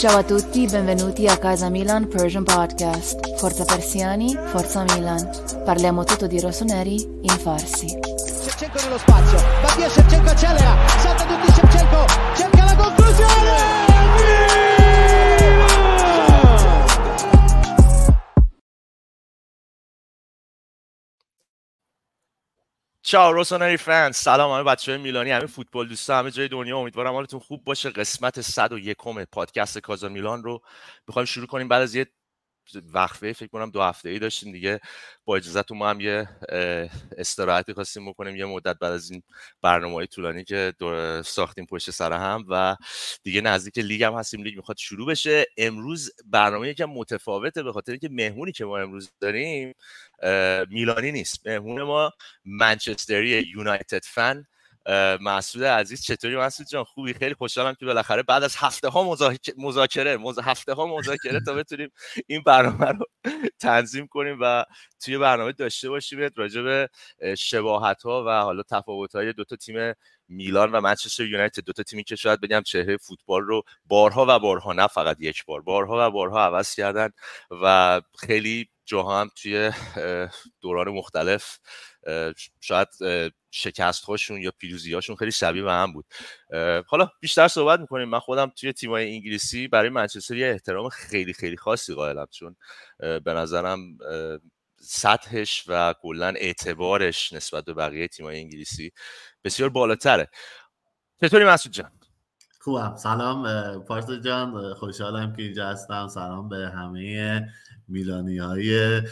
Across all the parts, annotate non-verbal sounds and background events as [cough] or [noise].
Ciao a tutti, benvenuti a Casa Milan Persian Podcast. Forza Persiani, Forza Milan. Parliamo tutto di rossoneri in farsi. Shevchenko nello spazio, va via Shevchenko accelera, salta tutti Shevchenko, cerca چاو روسانری فن. سلام همه بچه میلانی همه فوتبال دوستا همه جای دنیا. امیدوارم حالتون خوب باشه. قسمت 101 پادکست کازا میلان رو می‌خوایم شروع کنیم. بعد از یه وقفه فکر کنم دو هفته ای داشتیم دیگه. با اجازهتون ما هم یه استراحتی خواستیم بکنیم. یه مدت بعد از این برنامه های طولانی که ساختیم پشت سر هم و دیگه نزدیک لیگ هم هستیم. لیگ می‌خواد شروع بشه. امروز برنامه یکم متفاوته به خاطر اینکه مهمونی که ما امروز داریم میلانی نیست. مهمون ما منچستری یونایتد فن. مسعود عزیز چطوری؟ مسعود جان خوبی؟ خیلی خوشحالم که بالاخره بعد از هفته ها مذاکره هفته ها مذاکره تا بتونیم این برنامه رو تنظیم کنیم و توی برنامه داشته باشیم راجع به شباهت ها و حالا تفاوت های دو تا تیم میلان و منچستر یونایتد. دو تا تیمی که شاید بگم چهره فوتبال رو بارها و بارها نه فقط یک بار بارها و بارها عوض کردن و خیلی جاها هم توی دوران مختلف شاید شکست هاشون یا پیروزی هاشون خیلی شبیه به هم بود. حالا بیشتر صحبت می‌کنیم. من خودم توی تیمای انگلیسی برای منچستر یه احترام خیلی خیلی خاصی قائلم چون به نظرم سطحش و کلا اعتبارش نسبت به بقیه تیمای انگلیسی بسیار بالاتره. چطوری مسعود جان؟ خوبم. سلام پارسا جان خوشحالم که اینجا هستم. سلام به همه میلانی های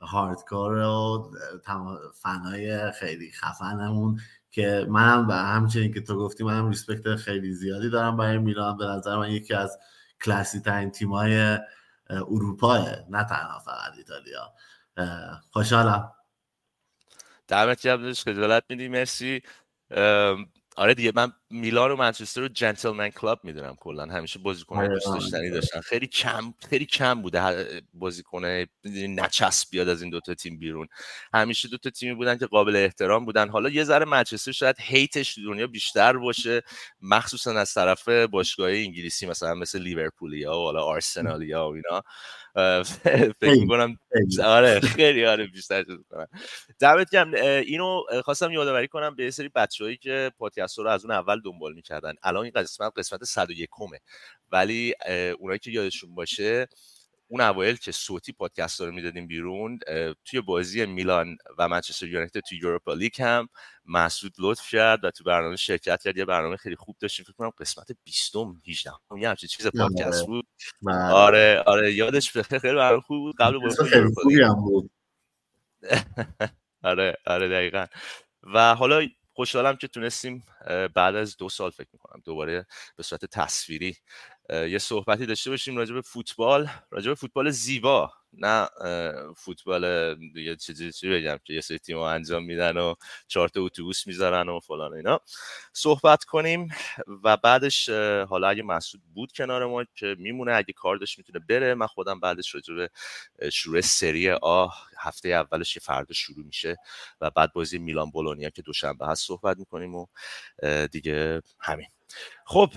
هاردکار و فنای خیلی خفنمون که منم به همچنین که تو گفتی منم ریسپکت خیلی زیادی دارم برای میلان. به نظر من یکی از کلاسی ترین تیمای اروپا نه تنها فقط ایتالیا. خوشحالم. دمت گرم خجالت میدی مرسی. آره دیگه من میلان و منچستر رو جنتلمن کلاب می‌دونم کلا. همیشه بازیکن آره، دوست آره، داشتنی. داشتن. خیلی کم خیلی کم بوده بازیکن نچسب بیاد از این دوتا تیم بیرون. همیشه دوتا تیمی بودن که قابل احترام بودن. حالا یه ذره منچستر شاید هیتش دنیا بیشتر باشه مخصوصا از طرف باشگاه انگلیسی مثلا مثل لیورپولیا و حالا آرسنالیا و اینا. فکر می‌کنم آره خیلی آره بیشتر چیز کنم دمت گرم. اینو خواستم یادآوری کنم به سری بچه‌هایی که پادکست رو از اون اول دنبال می‌کردن. الان این قسمت قسمت 101 ولی اونایی که یادشون باشه اون اوایل که صوتی پادکست رو می‌دادیم بیرون توی بازی میلان و منچستر یونایتد توی یوروپا لیگ هم مسعود لطف کرد و تو برنامه شرکت کرد. یه برنامه خیلی خوب داشتیم. فکر کنم قسمت 20 18 یه همچین چیز پادکست بود. آره آره یادش بخیر [laughs] خیلی برنامه خوب بود. قبل بازی خوبی هم بود. [laughs] آره آره دقیقا. و حالا خوشحالم که تونستیم بعد از دو سال فکر می‌کنم دوباره به صورت تصویری یه صحبتی داشته باشیم راجع فوتبال راجع فوتبال زیبا. نه فوتبال دیگه چیزی چی بگم؟ که یه سری تیم انجام میدن و چهار تا اتوبوس می‌ذارن و فلان اینا. صحبت کنیم و بعدش حالا اگه مسعود بود کنار ما که میمونه اگه کار می‌تونه بره. من خودم بعدش راجع به شروع سری آ هفته اولش که فردا شروع میشه و بعد بازی میلان بولونیا که دوشنبه هست صحبت می‌کنیم و دیگه همین. خب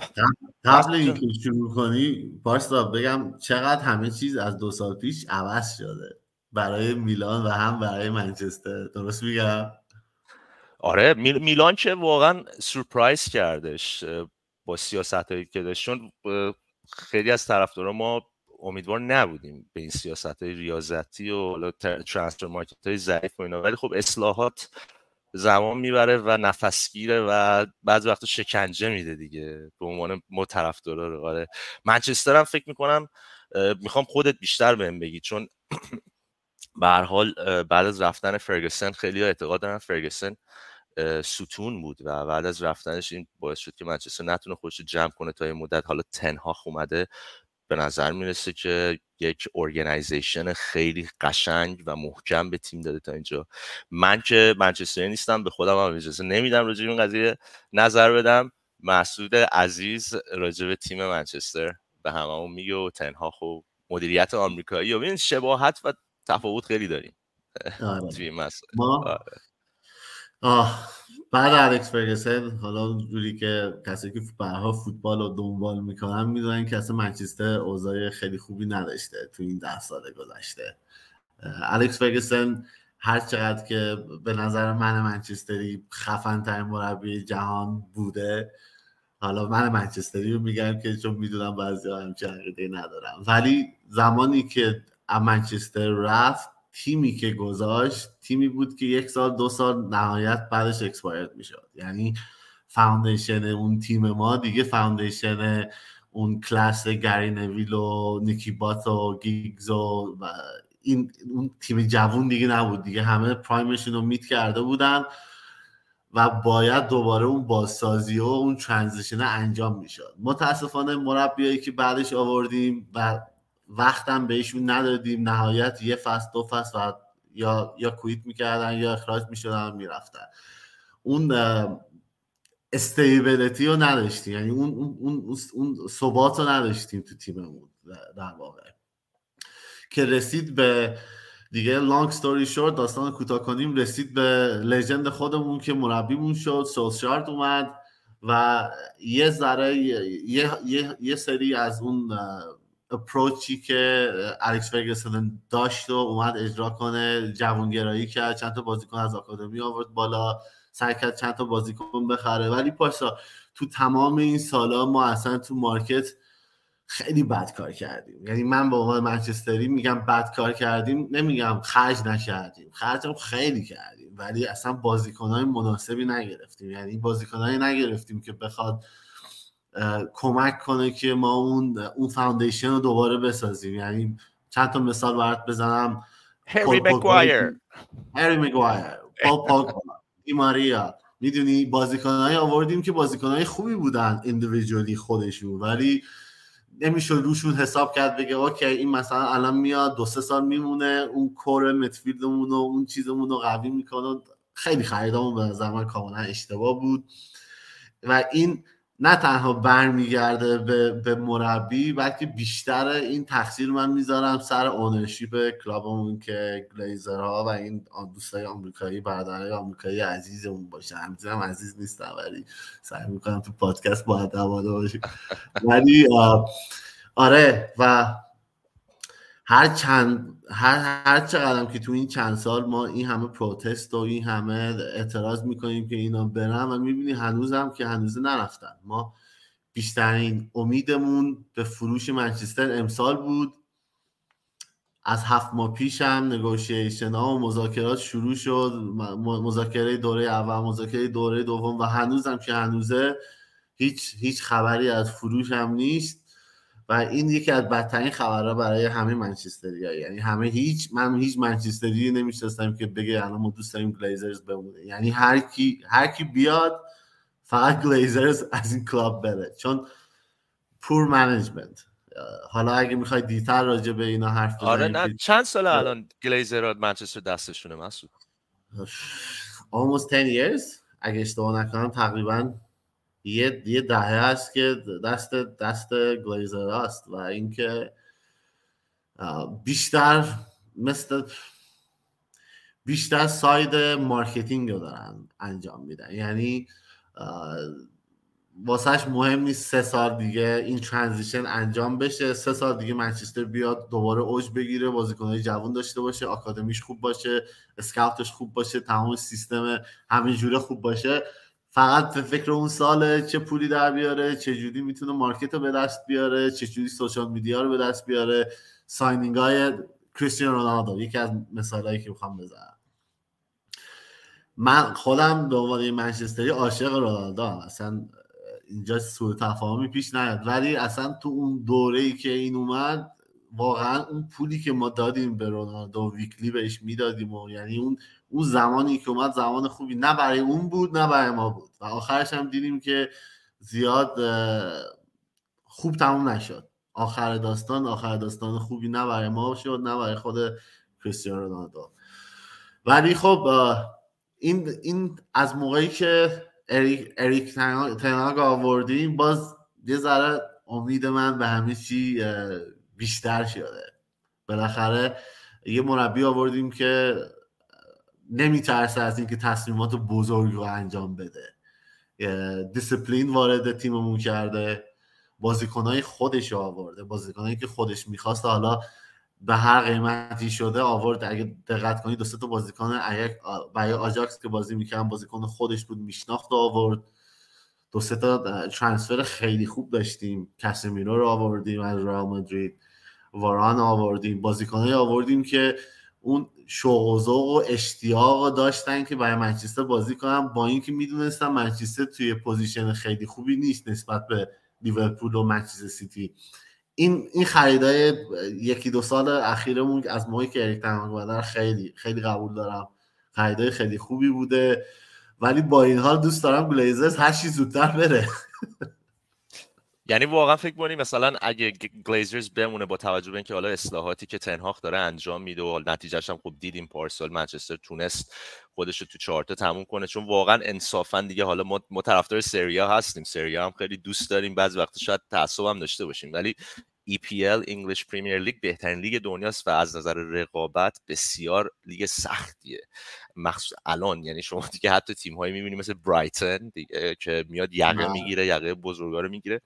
قبل اینکه شروع کنی پارسا بگم چقدر همه چیز از دو سال پیش عوض شده. برای میلان و هم برای منچستر. درست میگم؟ آره میلان که واقعا سورپرایز کردش با سیاست هایی که داشت. چون خیلی از طرفدارا ما امیدوار نبودیم به این سیاست های ریاضتی و ترانسفر مارکت های ضعیف و اینا. ولی خب اصلاحات زمان می‌بره و نفسگیره و بعضی وقتا شکنجه میده دیگه به عنوان ما طرفدارا آره. منچستر هم فکر می‌کنم می‌خوام خودت بیشتر بهم بگی چون [clears throat] به حال بعد از رفتن فرگسن خیلی اعتقاد دارن فرگسن ستون بود و بعد از رفتنش این باعث شد که منچستر نتونه خودش جمع کنه تا این مدت. حالا تنها اومده. به نظر می‌رسه که یک ارگنایزیشن خیلی قشنگ و محکم به تیم داده تا اینجا من که منچستر نیستم به خودم هم اجازه نمیدم راجع به این قضیه نظر بدم مسعود عزیز راجع به تیم منچستر به هممون میگه و تنها خوب مدیریت آمریکایی و این شباهت و تفاوت خیلی داریم آره. ما آره. آه بعد الکس فرگسن حالا جوری که کسی که برها فوتبال رو دنبال می‌کنن می‌دونن که اصلا منچستر اوضاع خیلی خوبی نداشته تو این ده سال گذشته. الکس فرگسن هر چقدر که به نظر من منچستری خفن ترین مربی جهان بوده حالا من منچستری رو میگم که چون می‌دونم بعضی ها همچه عقیده ندارم ولی زمانی که منچستر رفت تیمی که گذاشت تیمی بود که یک سال دو سال نهایت بعدش expire می‌شد. یعنی foundation اون تیم ما دیگه foundation اون کلاس گری نویل و نیکی بات و گیگز و این اون تیم جوون دیگه نبود. دیگه همه پرایمشون رو میت کرده بودن و باید دوباره اون بازسازی و اون ترانزیشن انجام می‌شد. متاسفانه مربیایی که بعدش آوردیم و وقتم بهشون ندادیم. نهایت یه فصل دو فصل و یا یا کویت می‌کردن یا اخراج می‌شدن می‌رفتن. اون استیبلیتی رو نداشتیم. یعنی اون اون اون, اون ثبات رو نداشتیم تو تیممون در واقع. که رسید به دیگه لانگ ستوری شورت داستان کوتاه کنیم رسید به لژند خودمون که مربیمون شد سولشارد اومد و یه ذره یه،, یه،, یه سری از اون اپروچی که الکس فرگسون داشت و اومد اجرا کنه جوانگرایی کرد چند تا بازیکن از آکادمی آورد بالا سعی کرد چند تا بازیکن بخره. ولی پاشا تو تمام این سالا ما اصلا تو market خیلی بد کار کردیم. یعنی من به عنوان منچستری میگم بد کار کردیم نمیگم خرج نکردیم. خرج خیلی کردیم ولی اصلا بازیکنهای مناسبی نگرفتیم. یعنی بازیکنهایی نگرفتیم که بخواد کمک کنه که ما اون اون foundation رو دوباره بسازیم. یعنی چند تا مثال برات بزنم. هری مگوایر هری مگوایر دی ماریا. می‌دونی بازیکنهای آوردیم که بازیکنهای خوبی بودن individually خودشون. ولی نمیشه روشون حساب کرد بگه okay این مثلا الان میاد دو سه سال میمونه اون core midfield مون و اون چیزمون رو قوی می‌کنه. خیلی خریدامون به نظر من کاملا اشتباه بود. و این نه تنها برمیگرده به, به مربی بلکه بیشتر این تقصیر من می‌ذارم سر ownership club مون که گلیزرها و این دوستای آمریکایی برادرای آمریکایی عزیزمون باشن همینطور هم عزیز نیستم ولی سعی می‌کنم تو پادکست با ادب باشیم. ولی آره و هر چند هر هر چقدر که تو این چند سال ما این همه پروتست و این همه اعتراض می‌کنیم که اینا برن و می‌بینی هنوز هم که هنوز نرفتن. ما بیشترین امیدمون به فروش منچستر امسال بود. از هفت ماه پیش هم negotiation ها و مذاکرات شروع شد. مذاکره دوره اول مذاکره دوره دوم و هنوز هم که هنوزه هیچ هیچ خبری از فروش هم نیست. و این یکی از بدترین خبرها برای همه منچستری ها. یعنی همه هیچ من هیچ منچستری نمی‌شناسم که بگه الان ما دوست داریم گلیزرز بمونه یعنی هر کی هر کی بیاد فقط گلیزرز از این club بره. چون poor management. حالا اگه می‌خوای deeper راجع به اینا حرف بزنیم آره نه. چند سال الان گلیزر منچستر دستشونه مسعود؟ almost 10 years. اگه اشتباه نکنم تقریبا یه یه دهه است که دست دست گلیزر است و اینکه بیشتر مثل بیشتر side marketing رو دارن انجام میدن. یعنی واسهش مهم نیست سه سال دیگه این transition انجام بشه سه سال دیگه منچستر بیاد دوباره اوج بگیره بازیکنهای جوان داشته باشه آکادمیش خوب باشه scout ش خوب باشه تمام سیستم همینجوره خوب باشه. فقط به فکر اون سال چه پولی در بیاره چه جوری می‌تونه market رو به دست بیاره چه جوری social media رو به دست بیاره. signing های کریستیان رونالدو یکی از مثالهایی که می‌خوام بزنم. من خودم به عنوان منچستری عاشق رونالدو. اصلا اینجا سوء تفاهمی پیش نیاد. ولی اصلا تو اون دوره ای که این اومد واقعا اون پولی که ما دادیم به رونالدو ویکلی بهش می‌دادیم و یعنی اون اون زمانی که اومد زمان خوبی نه برای اون بود نه برای ما بود. و آخرش هم دیدیم که زیاد خوب تموم نشد. آخر داستان آخر داستان خوبی نه برای ما شد نه برای خود کریستیانو رونالدو. ولی خب این این از موقعی که اریک, اریک تناگ آوردیم باز یه ذره امید من به همه چی بیشتر شده. بالاخره یه مربی آوردیم که نمیترسه از اینکه تصمیمات بزرگ رو انجام بده. دیسپلین وارد تیممون کرده بازیکنهای خودش آورده. بازیکنهایی که خودش می‌خواست حالا به هر قیمتی شده آورد. اگه دقت کنید دو تا بازیکن برای آجاکس که بازی می‌کردن بازیکن خودش بود میشناخت آورد. دو سه تا transfer خیلی خوب داشتیم. کاسمیرو رو آوردیم از رئال مادرید واران آوردیم. بازیکنایی آوردیم که اون شوق و ذوق و اشتیاق داشتن که برای منچستر بازی کنن. با اینکه می‌دونستن منچستر توی position خیلی خوبی نیست نسبت به لیورپول و منچستر سیتی. این این خریدای یکی دو سال اخیرمون از موقعی که اریک تن‌هاخ خیلی خیلی قبول دارم. خریدای خیلی خوبی بوده. ولی با این حال دوست دارم گلیزرز هر چی زودتر بره. [laughs] یعنی واقعا فکر کنی مثلا اگه گلیزرز بمونه با توجه به اینکه حالا اصلاحاتی که تن‌هاخ داره انجام میده و نتیجهش هم خب دیدیم پارسال منچستر تونست خودش رو تو چارتا تموم کنه. چون واقعا انصافا دیگه حالا ما, ما طرفدار سری آ هستیم. سری آ هم خیلی دوست داریم. بعضی وقت شاید تعصب هم داشته باشیم. ولی EPL English Premier League بهترین لیگ دنیاست و از نظر رقابت بسیار لیگ سختیه. مخصوص الان یعنی شما دیگه حتی تیم هایی می‌بینی مثل برایتن که میاد یقه می‌گیره یقه بزرگا رو می‌گیره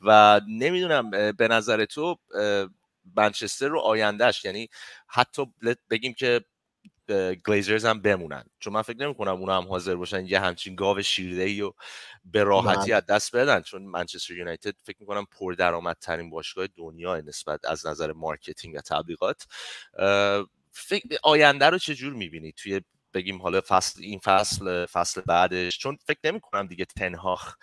و نمی‌دونم به نظر تو منچستر رو آیندهش یعنی حتی بگیم که گلیزرز هم بمونن. چون من فکر نمی کنم اونا هم حاضر باشن یه همچین گاو شیرده ای و به راحتی بله. از دست بدن. چون منچستر یونایتد فکر می کنم پردرآمدترین باشگاه دنیا نسبت از نظر marketing و تبلیغات. فکر آینده رو چجور می‌بینی؟ توی بگیم حالا فصل این فصل فصل بعدش. چون فکر نمی کنم دیگه تن‌هاخ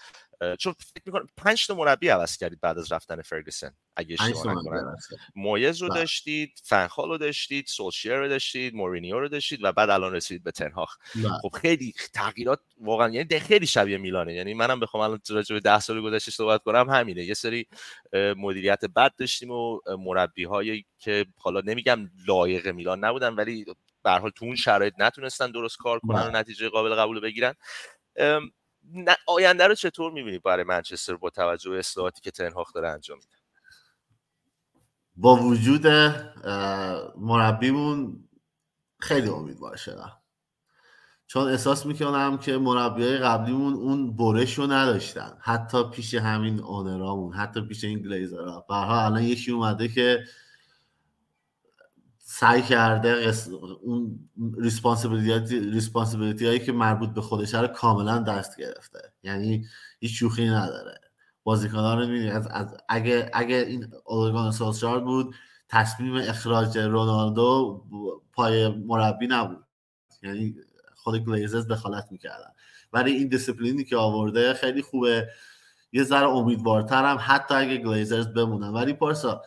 چون فکر می‌کنم پنج تا مربی عوض کردید بعد از رفتن فرگسن اگه اشتباه نکنم. مویز رو بله. داشتید فن‌خال رو داشتید سولشیر رو داشتید مورینیو رو داشتید و بعد الان رسیدید به تن‌هاخ بله. خب خیلی تغییرات واقعا یعنی خیلی شبیه میلانه. یعنی منم بخوام الان راجع به 10 سال گذشته صحبت کنم همینه. یه سری مدیریت بد داشتیم و مربی هایی که حالا نمیگم لایق میلان نبودن ولی به حال تو اون شرایط نتونستن درست کار کنن و بله. نتیجه قابل قبول بگیرن. آینده رو چطور می‌بینی برای منچستر با توجه به اصلاحاتی که تنهاخ داره انجام میده؟ با وجود مربیمون خیلی امیدوار شدم چون احساس می‌کنم که مربیای قبلیمون اون برش رو نداشتن. حتی پیش همین اونرامون حتی پیش این گلیزرها. برها الان یکی اومده که سعی کرده اون responsibility هایی که مربوط به خودش رو کاملا دست گرفته. یعنی هیچ شوخی نداره. بازیکنان رو می‌بینی از, از اگه اگه این اوله گنار سولشر بود تصمیم اخراج رونالدو پای مربی نبود. یعنی خود گلیزرز دخالت می‌کردن. ولی این دیسپلینی که آورده خیلی خوبه. یه ذره امیدوارترم حتی اگه گلیزرز بمونن. ولی پارسا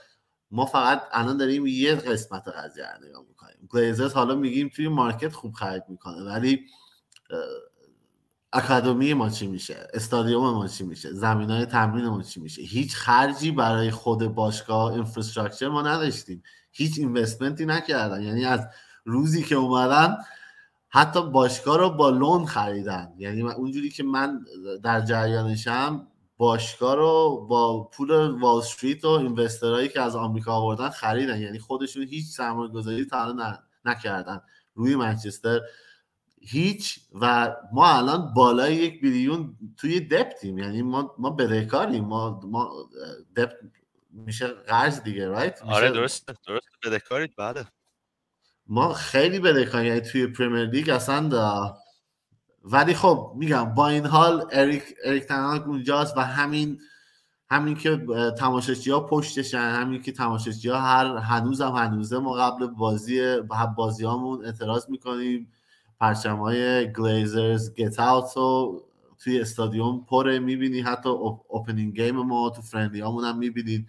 ما فقط الان داریم یه قسمت قضیه رو نگاه می‌کنیم. گلیزرز حالا میگیم توی مارکت خوب خرید می‌کنه ولی اکادمی ما چی میشه؟ استادیوم ما چی میشه؟ زمین های تمرین ما چی میشه؟ هیچ خرجی برای خود باشگاه اینفراستراکچر ما نداشتیم. هیچ اینوستمنتی نکردن. یعنی از روزی که اومدن حتی باشگاه رو با لون خریدن. یعنی اونجوری که من در جریانشم باشگاه رو با پول وال استریت و اینوسترهایی که از آمریکا آوردن خریدن. یعنی خودشون هیچ سرمایه گذاری تا نکردن روی منچستر. هیچ. و ما الان بالای یک بیلیون توی دپتیم یعنی ما ما بدهکاریم ما ما دپت میشه قرض دیگه رایت آره درست درست بدهکارید بعد ما خیلی بدهکاریم یعنی توی پریمیر لیگ اصلا ولی خب میگم با این حال اریک اریک اونجاست و همین همین که تماشاچی ها پشتشن همین که تماشاچی ها هر هنوز هم هنوزه ما قبل بازی بازی هامون اعتراض می‌کنیم. پرچم های گلیزرز get out و توی استادیوم پره می‌بینی حتی opening game ما تو friendly هم می‌بینید.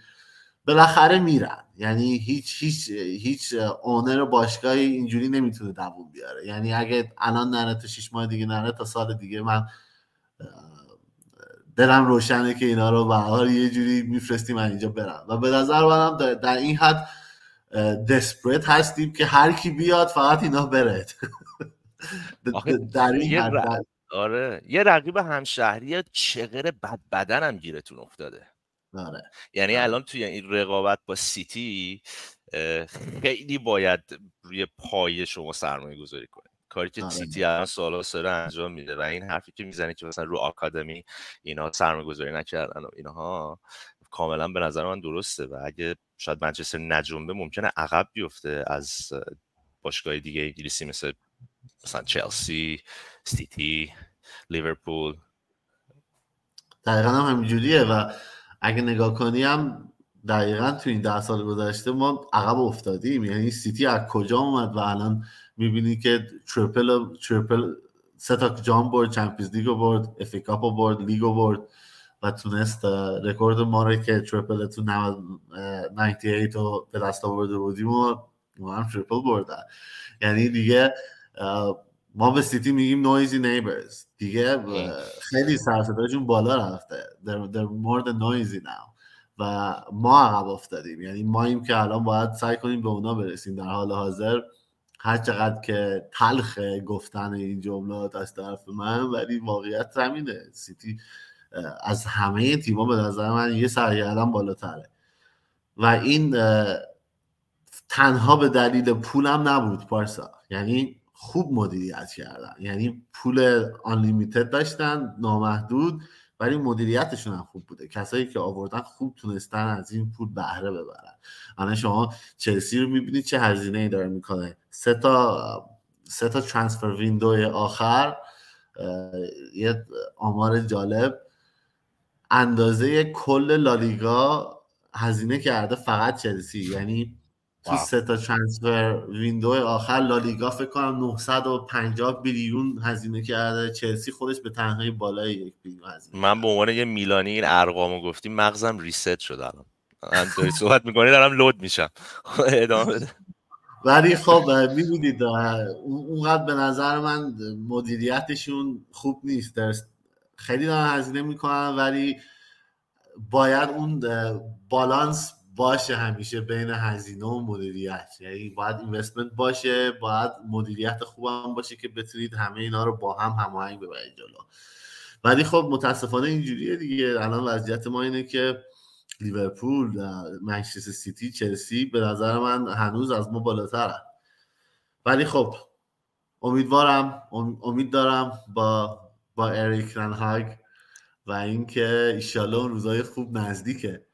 بالاخره میرن. یعنی هیچ هیچ هیچ اونر باشگاهی اینجوری نمی‌تونه دووم بیاره. یعنی اگه الان نره تا ماه دیگه نره تا سال دیگه من دلم روشنه که اینا رو به حال یه جوری میفرستیم من اینجا برم و به نظر منم در این حد دسپریت هستیم که هر کی بیاد فقط اینا بره. [laughs] در این حد آره. یه رقیب همشهری چغر بد بدن گیرتون افتاده. آره. یعنی آره. الان توی این رقابت با سیتی خیلی باید روی پای شما سرمایه گذاری کنید کاری که آره. سیتی الان سالا سره انجام میده و این حرفی که می‌زنی که مثلا رو آکادمی اینا سرمایه‌گذاری نکردن و اینها کاملا به نظر من درسته و اگه شاید منچستر نجنبه ممکنه عقب بیفته از باشگاه دیگه انگلیسی مثل مثلا چلسی سیتی لیورپول دقیقا هم همینجوریه و اگه نگاه کنی هم دقیقا تو این ده سال گذشته ما عقب افتادیم. یعنی سیتی از کجا اومد و الان می‌بینی که triple triple سه تا جام برد Champions League و برد FA Cup و برد لیگو برد و تونست رکورد ما رو که triple تو 98 رو به دست آورده بودیم و ما هم triple بردن. یعنی دیگه ما به سیتی میگیم نویزی نیبرز دیگه خیلی سرصداشون بالا رفته. They're, they're more than noisy now. و ما عقب افتادیم. یعنی ما این که الان باید سعی کنیم به اونا برسیم. در حال حاضر هر چقدر که تلخ گفتن این جملات از طرف من ولی واقعیت همینه. سیتی از همه تیما به نظر من یه سرگردن بالاتره. و این تنها به دلیل پولم نبود پارسا. یعنی خوب مدیریت کردن. یعنی پول آنلیمیتد داشتن نامحدود ولی مدیریتشون هم خوب بوده. کسایی که آوردن خوب تونستن از این پول بهره ببرن. الان شما چلسی رو می‌بینید چه هزینه ای داره می‌کنه. سه تا سه تا ترانسفر ویندوی آخر یه آمار جالب. اندازه کل لالیگا هزینه کرده فقط چلسی. یعنی تو سه تا ترانسفر ویندو آخر لالیگا فکر کنم 950 بیلیون هزینه کرده. چلسی خودش به تنهایی بالای یک بیلیون هزینه من به عنوان یه میلانی این ارقامو گفتی مغزم ریست شد الان. من داری صحبت می‌کنی دارم لود میشم. [laughs] ادامه بده. ولی خب می‌بینید اونقدر به نظر من مدیریتشون خوب نیست. خیلی دارن هزینه می‌کنن ولی باید اون بالانس باشه همیشه بین هزینه و مدیریت. یعنی باید اینوستمنت باشه باید مدیریت خوب هم باشه که بتونید همه اینا رو با هم هماهنگ ببرید جلو. ولی خب متاسفانه اینجوریه دیگه. الان وضعیت ما اینه که لیورپول منچستر سیتی چلسی به نظر من هنوز از ما بالاتره ولی خب امیدوارم امید دارم با با اریک رنهاگ و اینکه ایشالله اون روزای خوب نزدیکه.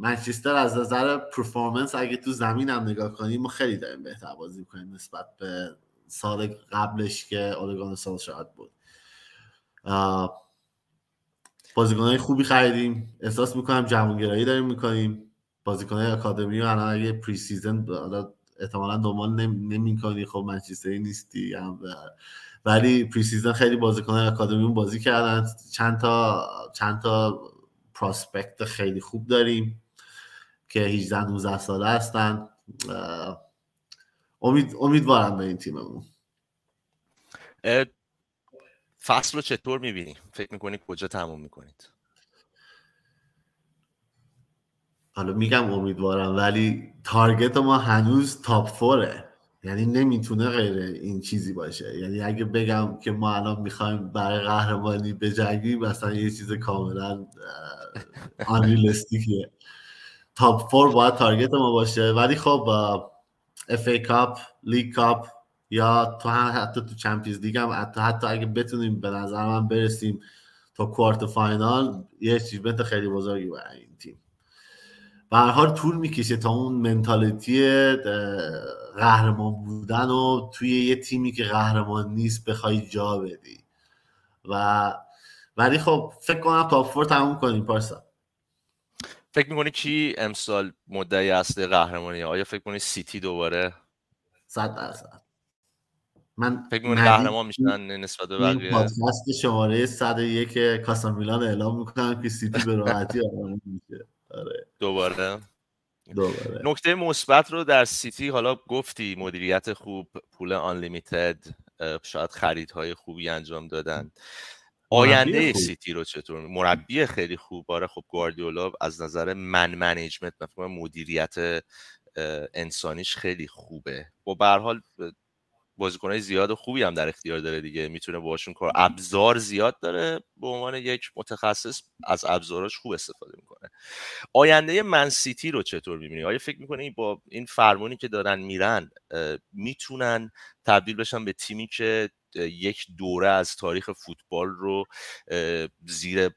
منچستر از نظر پرفورمنس اگه تو زمین هم نگاه کنیم ما خیلی داریم بهتر بازی کنیم نسبت به سال قبلش که اولگان سال شاید بود. بازیکنهای خوبی خریدیم. احساس می‌کنم جوانگرایی داریم می‌کنیم. بازیکنهای اکادمی و الان اگه pre-season احتمالا دنبال نمی‌کنی. خب منچستری نیستی. ولی pre-season خیلی بازیکنهای اکادمی بازی کردن. چند تا چند تا prospect خیلی خوب داریم. که 18 19 ساله هستن. امید امیدوارم به این تیممون. فصل رو چطور می‌بینی؟ فکر می‌کنی کجا تموم می‌کنید؟ حالا میگم امیدوارم ولی target ما هنوز top four ه یعنی نمی‌تونه غیر این چیزی باشه. یعنی اگه بگم که ما الان می‌خوایم برای قهرمانی بجنگیم مثلا یه چیز کاملا unrealistic یه top four باید target ما باشه. ولی خب FA Cup League Cup یا تو حتی تو Champions League هم حتی, حتی اگه بتونیم به نظر من برسیم تا quarter final یه achievement خیلی بزرگی برای این تیم. به هر طول می‌کشه تا اون mentality قهرمان بودن و توی یه تیمی که قهرمان نیست بخوای جا بدی. و ولی خب فکر کنم top four تموم کنیم پارسا. فکر می‌کنی کی امسال مدعی اصلی قهرمانی آیا فکر می‌کنی سیتی دوباره؟ صد درصد. من فکر می‌کنی قهرمان میشن نسبت به بقیه؟ پادکست شماره 101 کاسا میلان اعلام می‌کنم که سیتی به راحتی قهرمان میشه. آره. دوباره؟ دوباره. نکته مثبت رو در سیتی حالا گفتی مدیریت خوب پول unlimited شاید خریدهای خوبی انجام دادن. آینده سیتی رو چطور مربی خیلی خوب. آره خب گواردیولا از نظر من management مفهوم مدیریت انسانیش خیلی خوبه. و به هر حال بازیکنهای زیاد و خوبی هم در اختیار داره دیگه. می‌تونه باشون کار ابزار زیاد داره. به عنوان یک متخصص از ابزاراش خوب استفاده می‌کنه. آینده من سیتی رو چطور می‌بینی؟ آیا فکر می‌کنی با این فرمونی که دارن میرن می‌تونن تبدیل بشن به تیمی که یک دوره از تاریخ فوتبال رو زیر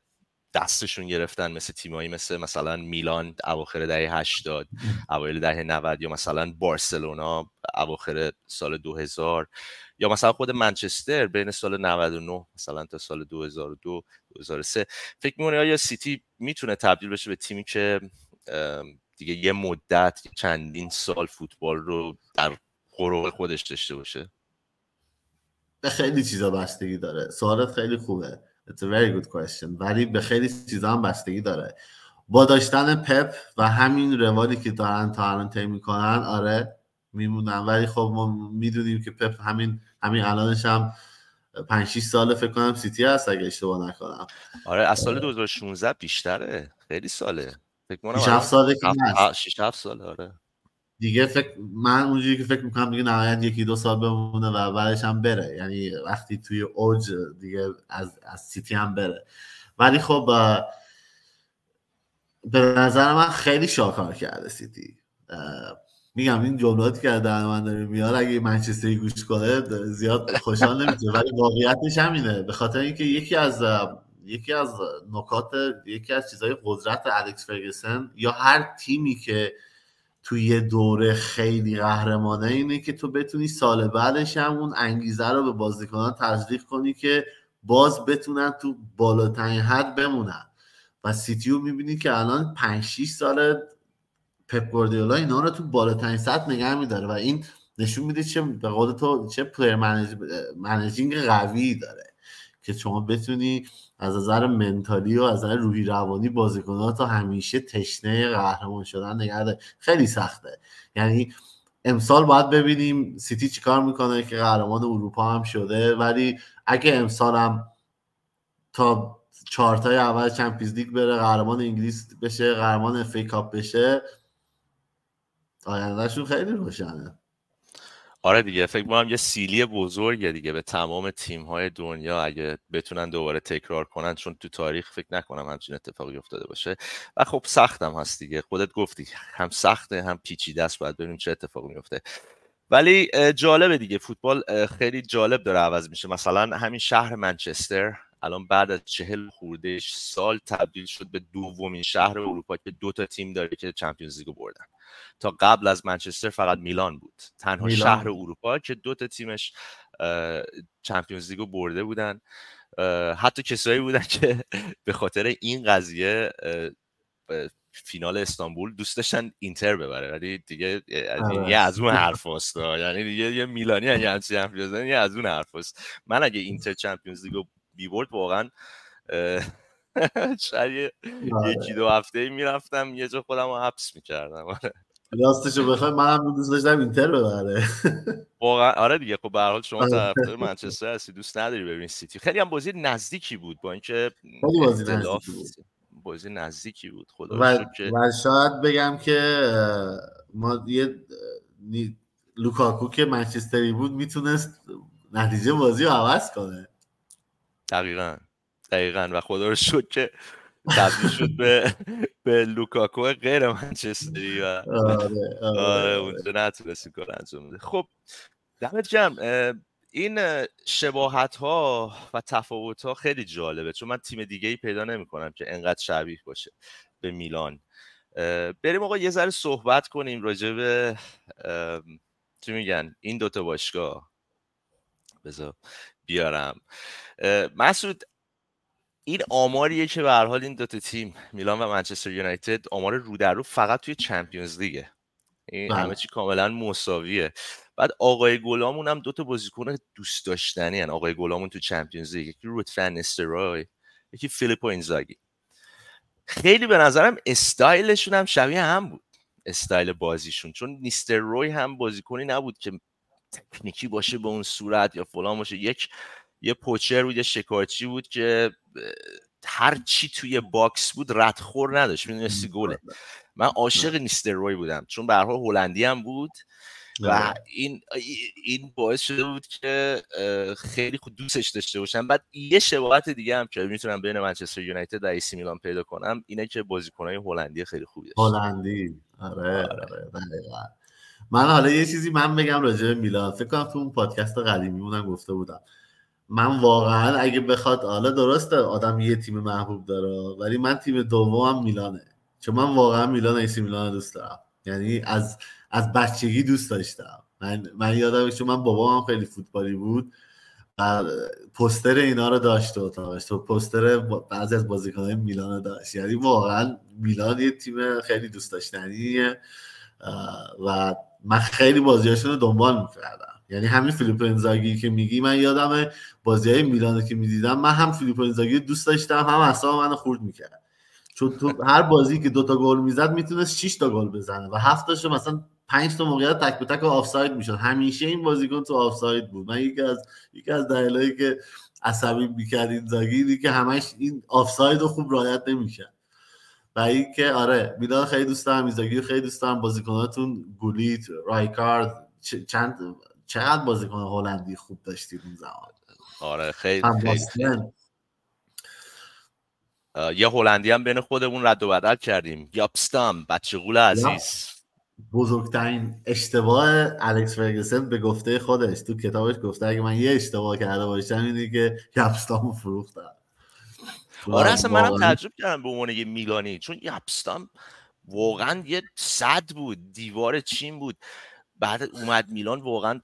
دستشون گرفتن مثل تیمایی مثل مثلا میلان اواخر دهه 80 اوایل دهه 90 یا مثلا بارسلونا اواخر سال 2000 یا مثلا خود منچستر بین سال 99 مثلا تا سال 2002 2003 فکر می‌کنی آیا سیتی می‌تونه تبدیل بشه به تیمی که دیگه یه مدت چندین سال فوتبال رو در قروق خودش داشته باشه؟ به خیلی چیزا بستگی داره. سوالت خیلی خوبه. It's a very good question. ولی به خیلی چیزا هم بستگی داره. با داشتن پپ و همین روالی که دارن تا الان طی می‌کنن آره میمونن. ولی خب ما می‌دونیم که پپ همین همین الانش هم 5 6 ساله فکر کنم سیتی هست اگه اشتباه نکنم. آره از سال 2016 بیشتره. خیلی ساله. فکر کنم 6 7 ساله که 6 7 ساله آره. دیگه فکر من اونجوری که فکر می‌کنم دیگه نهایت یکی دو سال بمونه و بعدش هم بره. یعنی وقتی توی اوج دیگه از, از سیتی هم بره. ولی خب به نظر من خیلی شاکار کرده سیتی. میگم این جملاتی که در من داره میاد اگه منچستری گوش کنه زیاد خوشحال نمیشه. ولی واقعیتش همینه. به خاطر اینکه یکی از یکی از نکات یکی از چیزهای قدرت الکس فرگسن یا هر تیمی که توی یه دوره خیلی قهرمانه اینه که تو بتونی سال بعدش هم اون انگیزه رو به بازیکنان تزریق کنی که باز بتونن تو بالاترین حد بمونن. و سیتیو می‌بینی که الان 5 6 سال پپ گواردیولا اینا رو تو بالاترین سطح نگه میداره و این نشون میده چه به تو چه player managing قوی داره. که شما بتونی از نظر mentally و از نظر روحی روانی بازیکنات تا همیشه تشنه قهرمان شدن نگه داره خیلی سخته. یعنی امسال باید ببینیم سیتی چیکار می‌کنه که قهرمان اروپا هم شده. ولی اگه امسال هم تا چهارتای اول چمپیونز لیگ بره قهرمان انگلیس بشه قهرمان اف کاپ بشه آیندهشون خیلی روشنه. آره دیگه فکر می‌کنم یه سیلی بزرگه دیگه به تمام تیم های دنیا اگه بتونن دوباره تکرار کنن چون تو تاریخ فکر نکنم همچین اتفاقی افتاده باشه. و خب سختم هست دیگه. خودت گفتی هم سخته هم پیچیده است باید ببینیم چه اتفاقی میفته ولی جالبه دیگه. فوتبال خیلی جالب داره عوض میشه. مثلا همین شهر منچستر الان بعد از چهل خورده سال تبدیل شد به دومین شهر اروپا که دو تا تیم داره که چمپیونز لیگو بردن. تا قبل از منچستر فقط میلان بود. تنها میلان. شهر اروپا که دو تا تیمش چمپیونز لیگو برده بودن. حتی کسایی بودن که به خاطر این قضیه فینال استانبول دوست داشتن اینتر ببره. ولی دیگه آره. یه از اون حرف هست. یعنی دیگه یه میلانی اگه همچین حرف یه از اون حرف هست. من اگه اینتر چمپیونز لیگو بیبورد واقعا [laughs] شاید آره. یکی دو هفته می‌رفتم یه جا خودم رو حبس می‌کردم. آره. راستشو بخوای منم دوست داشتم اینتر ببره. [laughs] واقعا آره دیگه خب به حال شما طرفدار منچستر هستی دوست نداری ببین سیتی. خیلی هم بازی نزدیکی بود با اینکه بازی نزدیکی بود. بازی نزدیکی بود. خدا و, و شاید بگم که ما یه لوکاکو که منچستری بود می‌تونست نتیجه بازی رو عوض کنه. دقیقا. دقیقا. و خدا رو شد که تبدیل شد به به لوکاکو غیر منچستری و آره, آره, آره اونجا نتونست این کار انجام بده. خب دمت جمع این شباهت ها و تفاوت ها خیلی جالبه چون من تیم دیگه ای پیدا نمی کنم که انقدر شبیه باشه به میلان. بریم آقا یه ذره صحبت کنیم راجع به چی میگن؟ این دوتا باشگاه. بذار بیارم. مسعود این آماریه که به هر حال این دوتا تیم میلان و منچستر یونایتد آمار رو در رو فقط توی چمپیونز لیگه. این همه چی کاملا مساویه. بعد آقای گلامون هم دوتا بازیکن دوست داشتنی هن. آقای گلامون تو Champions League یکی رود نیستلروی یکی فیلیپو اینزاگی. خیلی به نظرم استایلشون هم شبیه هم بود استایل بازیشون. چون نیستلروی هم بازیکنی نبود که تکنیکی باشه به اون صورت یا فلان باشه. یک یه poacher بود یه شکارچی بود که هر چی توی box بود ردخور نداشت می‌دونستی گله. من عاشق نیستروی بودم چون به حال هلندی هم بود و آره. این این باعث شده بود که خیلی خود دوستش داشته باشم. بعد یه شباهت دیگه هم که می‌تونم بین منچستر یونایتد و ایسی میلان پیدا کنم اینه که بازیکنهای هلندی خیلی خوبی داشت. هلندی. آره آره. دقیقاً. من حالا یه چیزی من بگم راجع به میلان. فکر کنم تو اون پادکست قدیمی گفته بودم. من واقعا اگه بخواد حالا درسته آدم یه تیم محبوب داره ولی من تیم دومم میلانه. چون من واقعا میلان AC میلان دوست دارم. یعنی از از بچگی دوست داشتم. من من یادم چون من بابام خیلی فوتبالی بود و پوستر اینا رو داشت اتاقش. تو پوستر بعضی از بازیکنان میلان داشت. یعنی واقعا میلان یه تیم خیلی دوست داشتنیه و من خیلی بازیاشون رو دنبال می‌کردم. یعنی همین فیلیپ اینزاگی که میگی من یادم بازی های میلان که می‌دیدم من هم فیلیپ اینزاگی دوست داشتم هم اصلا منو خورد می‌کرد. چون تو هر بازی که دوتا گل می‌زد می‌تونست 6 تا گل بزنه و هفت تاشو مثلا پنج تا موقعیت تک به تک آفساید می‌شد. همیشه این بازیکن تو آفساید بود. من یکی از یکی از دلایلی که عصبی می‌کرد اینزاگی که همش این آفساید رو خوب رعایت نمی‌کرد. و اینکه آره میلان خیلی دوست دارم اینزاگی خیلی دوست دارم بازیکناتون گولیت رایکارد چند چقدر بازیکن هلندی خوب داشتید اون زمان؟ آره خیلی, خیلی. یه هلندی هم بین خودمون رد و بدل کردیم. یاپستام بچه غول عزیز. بزرگترین اشتباه الکس فرگسن به گفته خودش. تو کتابش گفته اگه من یه اشتباه کرده باشم اینه که یاپستام فروختم. آره اصلا منم تعجب کردم به عنوان یه میلانی چون یاپستام واقعا یه صد بود دیوار چین بود. بعد اومد میلان واقعا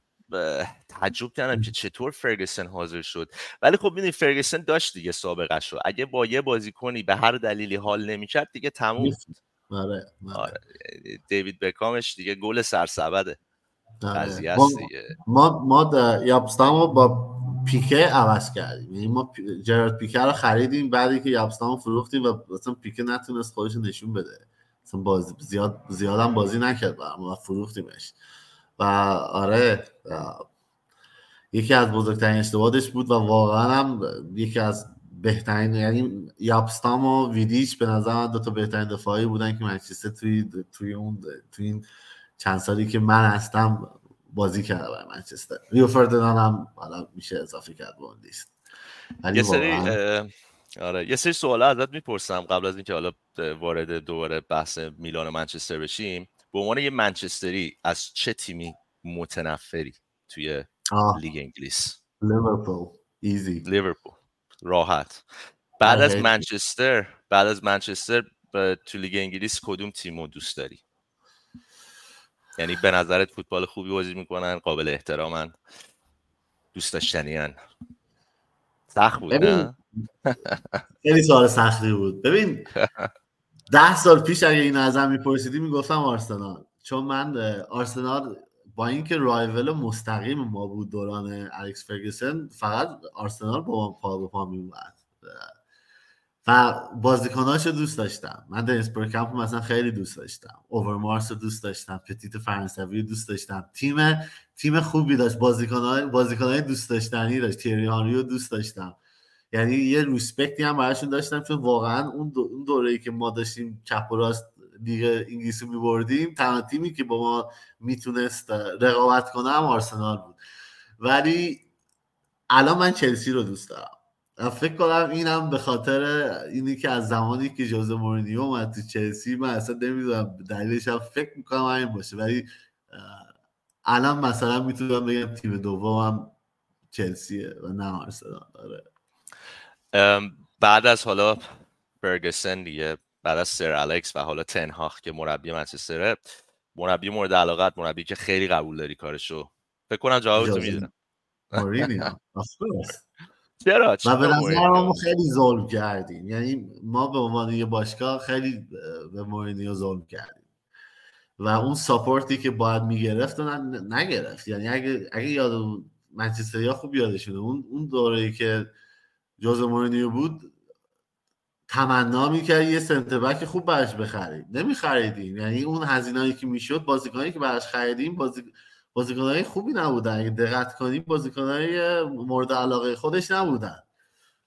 تعجب کردم که چطور فرگسن حاضر شد. ولی خب ببینید فرگسن داشت دیگه سابقه شو. اگه با یه بازیکنی به هر دلیلی حال نمی‌کرد دیگه تموم آره, آره. آره. دیوید بکامش دیگه گل سرسبده. آره. ما, ما ما یابستامو با پیکه عوض کردیم. یعنی ما جرارد پیکه رو خریدیم بعدی که یابستامو فروختیم و مثلا پیکه نتونست خودش نشون بده. مثلا بازی زیاد زیادم بازی نکرد ما فروختیمش. و آره یکی از بزرگترین اشتباهش بود و واقعا هم یکی از بهترین یعنی یابستام و ویدیچ به نظر من دو تا بهترین دفاعی بودن که منچستر توی توی اون توی این چند سالی که من هستم بازی کرده برای منچستر. ریو فردنان هم حالا میشه اضافه کرد به اون لیست. یه سری آره یه سری سوال ازت می‌پرسم قبل از اینکه حالا وارد دوباره بحث میلان و منچستر بشیم. به عنوان یه منچستری از چه تیمی متنفری توی لیگ انگلیس؟ لیورپول. easy. لیورپول. راحت. بعد از منچستر بعد از منچستر تو لیگ انگلیس کدوم تیمو دوست داری؟ یعنی به نظرت فوتبال خوبی بازی می‌کنن قابل احترامن دوست داشتنی سخت بود ببین. خیلی سوال سختی بود. ببین [laughs] ده سال پیش اگه این ازم میپرسیدی می‌گفتم آرسنال. چون من آرسنال با اینکه رایول مستقیم ما بود دوران الکس فرگسن فقط آرسنال با ما پا به پا میومد و بازیکناش رو دوست داشتم. من دنیس برکمپ مثلا خیلی دوست داشتم. اوورمارس رو دوست داشتم. پتیت فرانسوی رو دوست داشتم. تیم تیم خوبی داشت. بازیکنای بازیکنای دوست داشتنی داشت. تیری هانری رو دوست داشتم. یعنی یه ریسپکتی هم براشون داشتم چون واقعا اون اون دوره‌ای که ما داشتیم چپ و راست لیگ انگلیسی میبردیم تنها تیمی که با ما می‌تونست رقابت کنه هم آرسنال بود. ولی الان من چلسی رو دوست دارم. فکر کنم اینم به خاطر اینی که از زمانی که جوز مورینیو اومد تو چلسی من اصلا نمی‌دونم دلیلش هم فکر می‌کنم همین باشه. ولی الان مثلا می‌تونم بگم تیم دومم چلسیه و نه آرسنال. آره. بعد از حالا برگسن دیگه بعد از سر الکس و حالا تنهاخ که مربی منچستره مربی مورد علاقت مربی که خیلی قبول داری کارشو. فکر کنم جوابتو می‌دونم چرا؟ و به نظر ما خیلی ظلم کردیم. یعنی ما به عنوان یه باشگاه خیلی به مورینیو ظلم کردیم. و اون support ی که باید می‌گرفت نگرفت. یعنی اگه اگه یاد منچستریا خوب یادشونه اون اون دوره‌ای که ژوزه مورینیو بود تمنا می‌کرد یه center back خوب براش بخرید نمیخریدیم. یعنی اون هزینه‌ای که می‌شد بازیکنایی که براش خریدیم بازی بازیکنای خوبی نبودن. اگه دقت کنیم بازیکنای مورد علاقه خودش نبودن.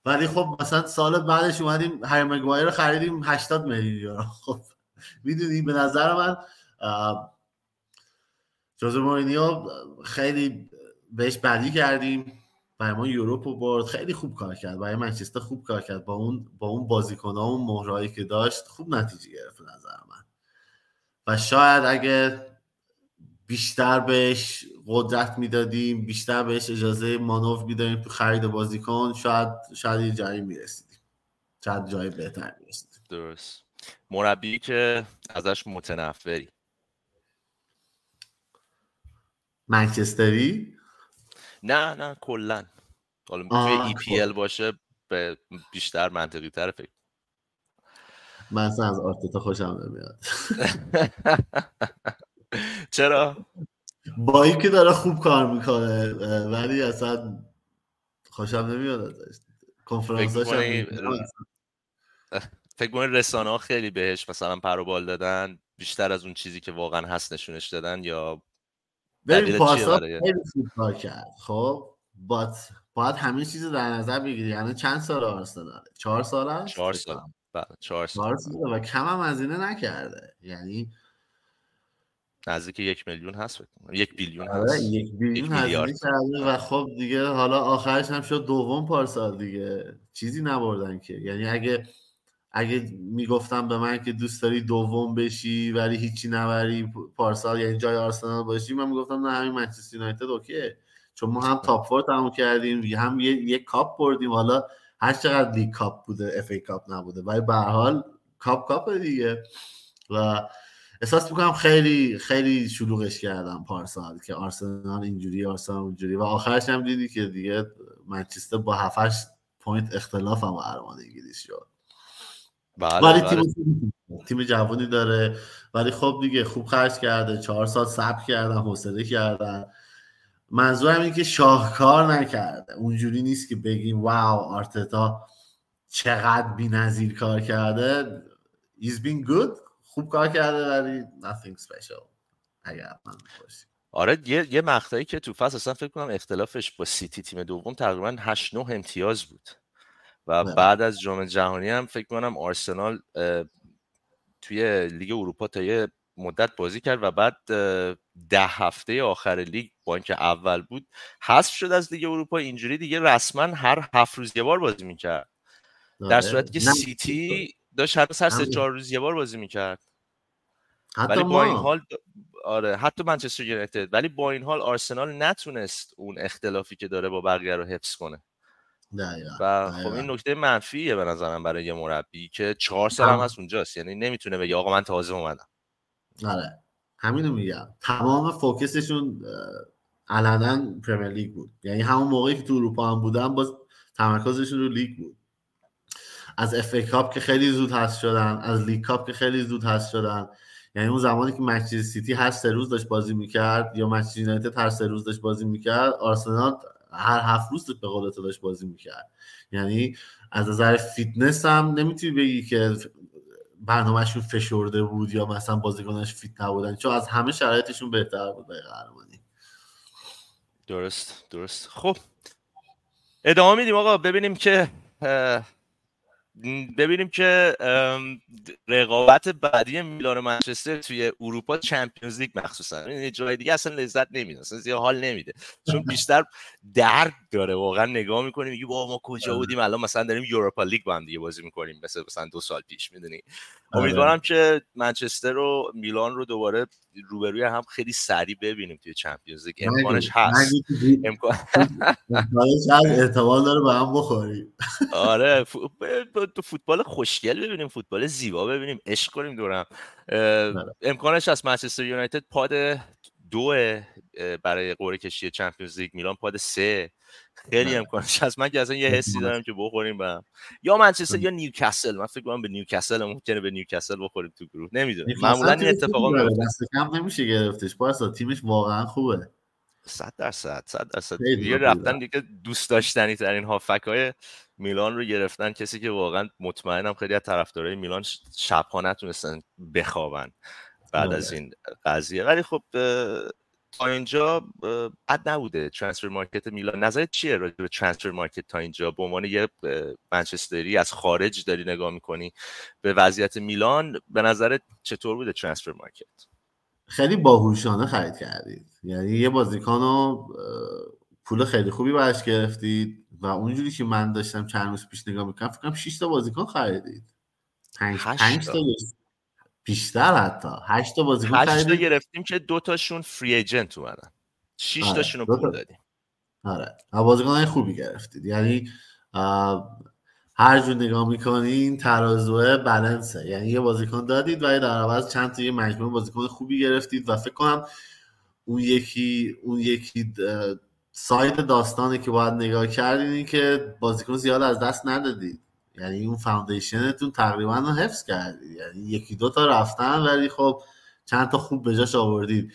ولی خب مثلا سال بعدش اومدیم هری مگوایر رو خریدیم 80 میلیون یورو. [laughs] خب می‌دونی به نظر من جوز مورینیو خیلی بهش بدی کردیم. برای ما یوروپ رو برد خیلی خوب کار کرد. برای منچستر خوب کار کرد. با اون با اون بازیکن ها اون مهرایی که داشت خوب نتیجه گرفت نظر من. و شاید اگه بیشتر بهش قدرت می‌دادیم بیشتر بهش اجازه مانور می‌دادیم تو خرید بازیکن شاید شاید یه جایی می‌رسیدیم. شاید جای بهتر می‌رسیدیم. درست. مربی که ازش متنفری. منچستری؟ نه نه کلا حالا توی ای پی ال باشه به بیشتر منطقی تر فکر من اصلا از آرتتا خوشم نمیاد. [laughs] چرا؟ با اینکه داره خوب کار می‌کنه ولی اصلا خوشم نمیاد ازش. کنفرانساش فکر کنید رسانه ها خیلی بهش مثلا پروبال دادن بیشتر از اون چیزی که واقعا هست نشونش دادن یا ببین پارسا خیلی کار کرد. خب بات باید همین چیز در نظر بگیری یعنی چند سال آرسنال چهار سال هست چهار سال. بله چهار سال. و کم هم از اینه نکرده. یعنی نزدیک یک میلیون هست یک بیلیون آره، هست. یک بیلیون کرده و خب دیگه حالا آخرش هم شد دوم پارسال دیگه. چیزی نبردن که. یعنی اگه اگه می‌گفتم به من که دوست داری دوم بشی ولی هیچی نبری پارسال یعنی جای آرسنال باشی من می‌گفتم نه همین منچستر یونایتد okay ه. چون ما هم top four تموم کردیم هم یه, یه کاپ بردیم. حالا هر چقدر league cup بوده FA Cup نبوده ولی به حال cup cup دیگه. و احساس می‌کنم خیلی خیلی شلوغش کردم پارسال که آرسنال اینجوری آرسنال اونجوری. و آخرش هم دیدی که دیگه منچستر با 7 point اختلاف هم قهرمان انگلیس شد. بله ولی بله. تیم تیم جوانی داره. ولی خب دیگه خوب خرج کرده. چهار سال صبر کردن حوصله کردن. منظورم اینه که شاهکار نکرده. اونجوری نیست که بگیم wow آرتتا چقدر بی‌نظیر کار کرده. He's been good. خوب کار کرده ولی nothing special. اگر من آره یه یه مقطعی که تو فصل اصلا فکر کنم اختلافش با سیتی تیم دوم تقریبا 8 9 امتیاز بود. و. بعد از جام جهانی هم فکر کنم آرسنال توی لیگ اروپا تا یه مدت بازی کرد و بعد ده هفته آخر لیگ با اینکه اول بود حذف شد از لیگ اروپا اینجوری دیگه رسما هر هفت روز یه بار بازی می‌کرد در آره. صورتی که. سیتی داشت هر هر سه. چهار روز یه بار بازی می‌کرد ولی با این حال آره حتی منچستر یونایتد ولی با این حال آرسنال نتونست اون اختلافی که داره با بقیه رو حفظ کنه دقیقاً. و خب. این نکته منفیه به نظرم برای یه مربی که چهار سال هم. هست اونجاست یعنی نمی‌تونه بگه آقا من تازه اومدم آره همینو میگم تمام focus شون علنا Premier League بود یعنی همون موقعی که تو اروپا هم بودن باز تمرکزشون رو لیگ بود از FA Cup که خیلی زود هست شدن از league cup که خیلی زود هست شدن یعنی اون زمانی که منچستر سیتی هر سه روز داشت بازی می‌کرد یا منچستر یونایتد هر سه روز داشت بازی می‌کرد آرسنال هر هفت روز به قول تو داشت بازی می‌کرد. یعنی از نظر فیتنس هم نمی‌تونی بگی که برنامهشون فشرده بود یا مثلا بازیکناش فیت نبودن. چون از همه شرایطشون بهتر بود برای قهرمانی. درست درست. خب. ادامه میدیم آقا. ببینیم که ببینیم که رقابت بعدی میلان و منچستر توی اروپا چمپیونز لیگ مخصوصا. این جای دیگه اصلا لذت نمیده اصلا زیاد حال نمیده. چون بیشتر درد داره واقعا نگاه می‌کنیم میگی بابا ما کجا بودیم الان مثلا داریم یوروپا لیگ با هم دیگه بازی می‌کنیم مثل مثلا دو سال پیش می‌دونی؟ آره. امیدوارم که منچستر و میلان رو دوباره روبروی هم خیلی سریع ببینیم توی چمپیونز لیگ. امکانش هست. امکان امکانش هست احتمال داره به هم بخوریم. آره تو فوتبال خوشگل ببینیم فوتبال زیبا ببینیم عشق کنیم دورم بله. امکانش هست منچستر یونایتد پاد دو برای قرعه کشی چمپیونز لیگ میلان پاد سه خیلی بله. امکانش هست من که اصلا یه حسی. دارم که بخوریم به یا منچستر بله. یا نیوکاسل من فکر کنم به نیوکاسل ممکنه به نیوکاسل بخوریم تو گروه نمی‌دونم معمولا این اتفاقا. میفته دست کم نمیشه گرفتش پارسا تیمش واقعا خوبه صد درصد صد درصد. دیگه. رفتن دیگه دوست داشتنی ترین هافبک های میلان رو گرفتن کسی که واقعا مطمئنم خیلی از طرفدارای میلان شبها نتونستن بخوابن بعد آره. از این قضیه. ولی خب تا اینجا بد نبوده. transfer market میلان نظرت چیه راجع به transfer market تا اینجا؟ به عنوان یه منچستری از خارج داری نگاه می‌کنی به وضعیت میلان به نظرت چطور بوده ترانسفر مارکت؟ خیلی باهوشانه خرید کردید. یعنی یه بازیکن رو پول خیلی خوبی براش گرفتید و اونجوری که من داشتم چند روز پیش نگاه می‌کنم فکر کنم 6 تا بازیکن خریدید. 5 5 تا بیشتر حتی. 8 تا بازیکن 8 تا گرفتیم که دو تاشون فری ایجنت اومدن. 6 آره. تاشون رو پول دادیم. آره. بازیکن خوبی گرفتید. یعنی هر جور نگاه می‌کنین ترازوه بلنسه. یعنی یه بازیکن دادید و در عوض چند تا یه مجموعه بازیکن خوبی گرفتید و فکر کنم اون یکی اون یکی side داستانی که باید نگاه کردین این که بازیکن زیاد از دست ندادید. یعنی اون foundation تون تقریبا رو حفظ کردید. یعنی یکی دو تا رفتن ولی خب چند تا خوب به جاش آوردید.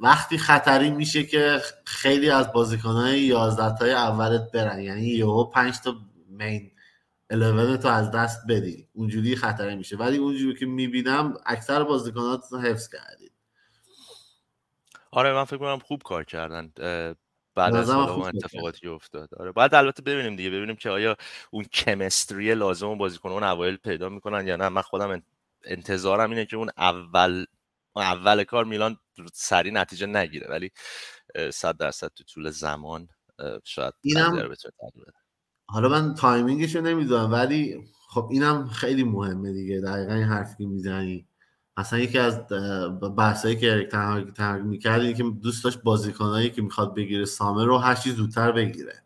وقتی خطری میشه که خیلی از بازیکنهای 11 تای اولت برن. یعنی یهو 5 تا مین 11 تو از دست بدی اونجوری خطری میشه. ولی اونجوری که می‌بینم اکثر بازیکنات حفظ کردید آره من فکر کنم خوب کار کردن. بعد از اون اتفاقاتی افتاد. آره بعد البته ببینیم دیگه ببینیم که آیا اون کمستری لازم بازیکن اون اوایل پیدا می‌کنن یا نه. من خودم انتظارم اینه که اون اول اول کار میلان سریع نتیجه نگیره. ولی صد درصد تو طول زمان شاید اینم حالا من timing ش رو نمی‌دونم ولی خب اینم خیلی مهمه دیگه. دقیقا این حرفی که می‌زنی. اصلا یکی از بحثایی که اریک تن‌هاخ می‌کرد که دوست داشت بازیکنایی که می‌خواد بگیره summer رو هر زودتر بگیره.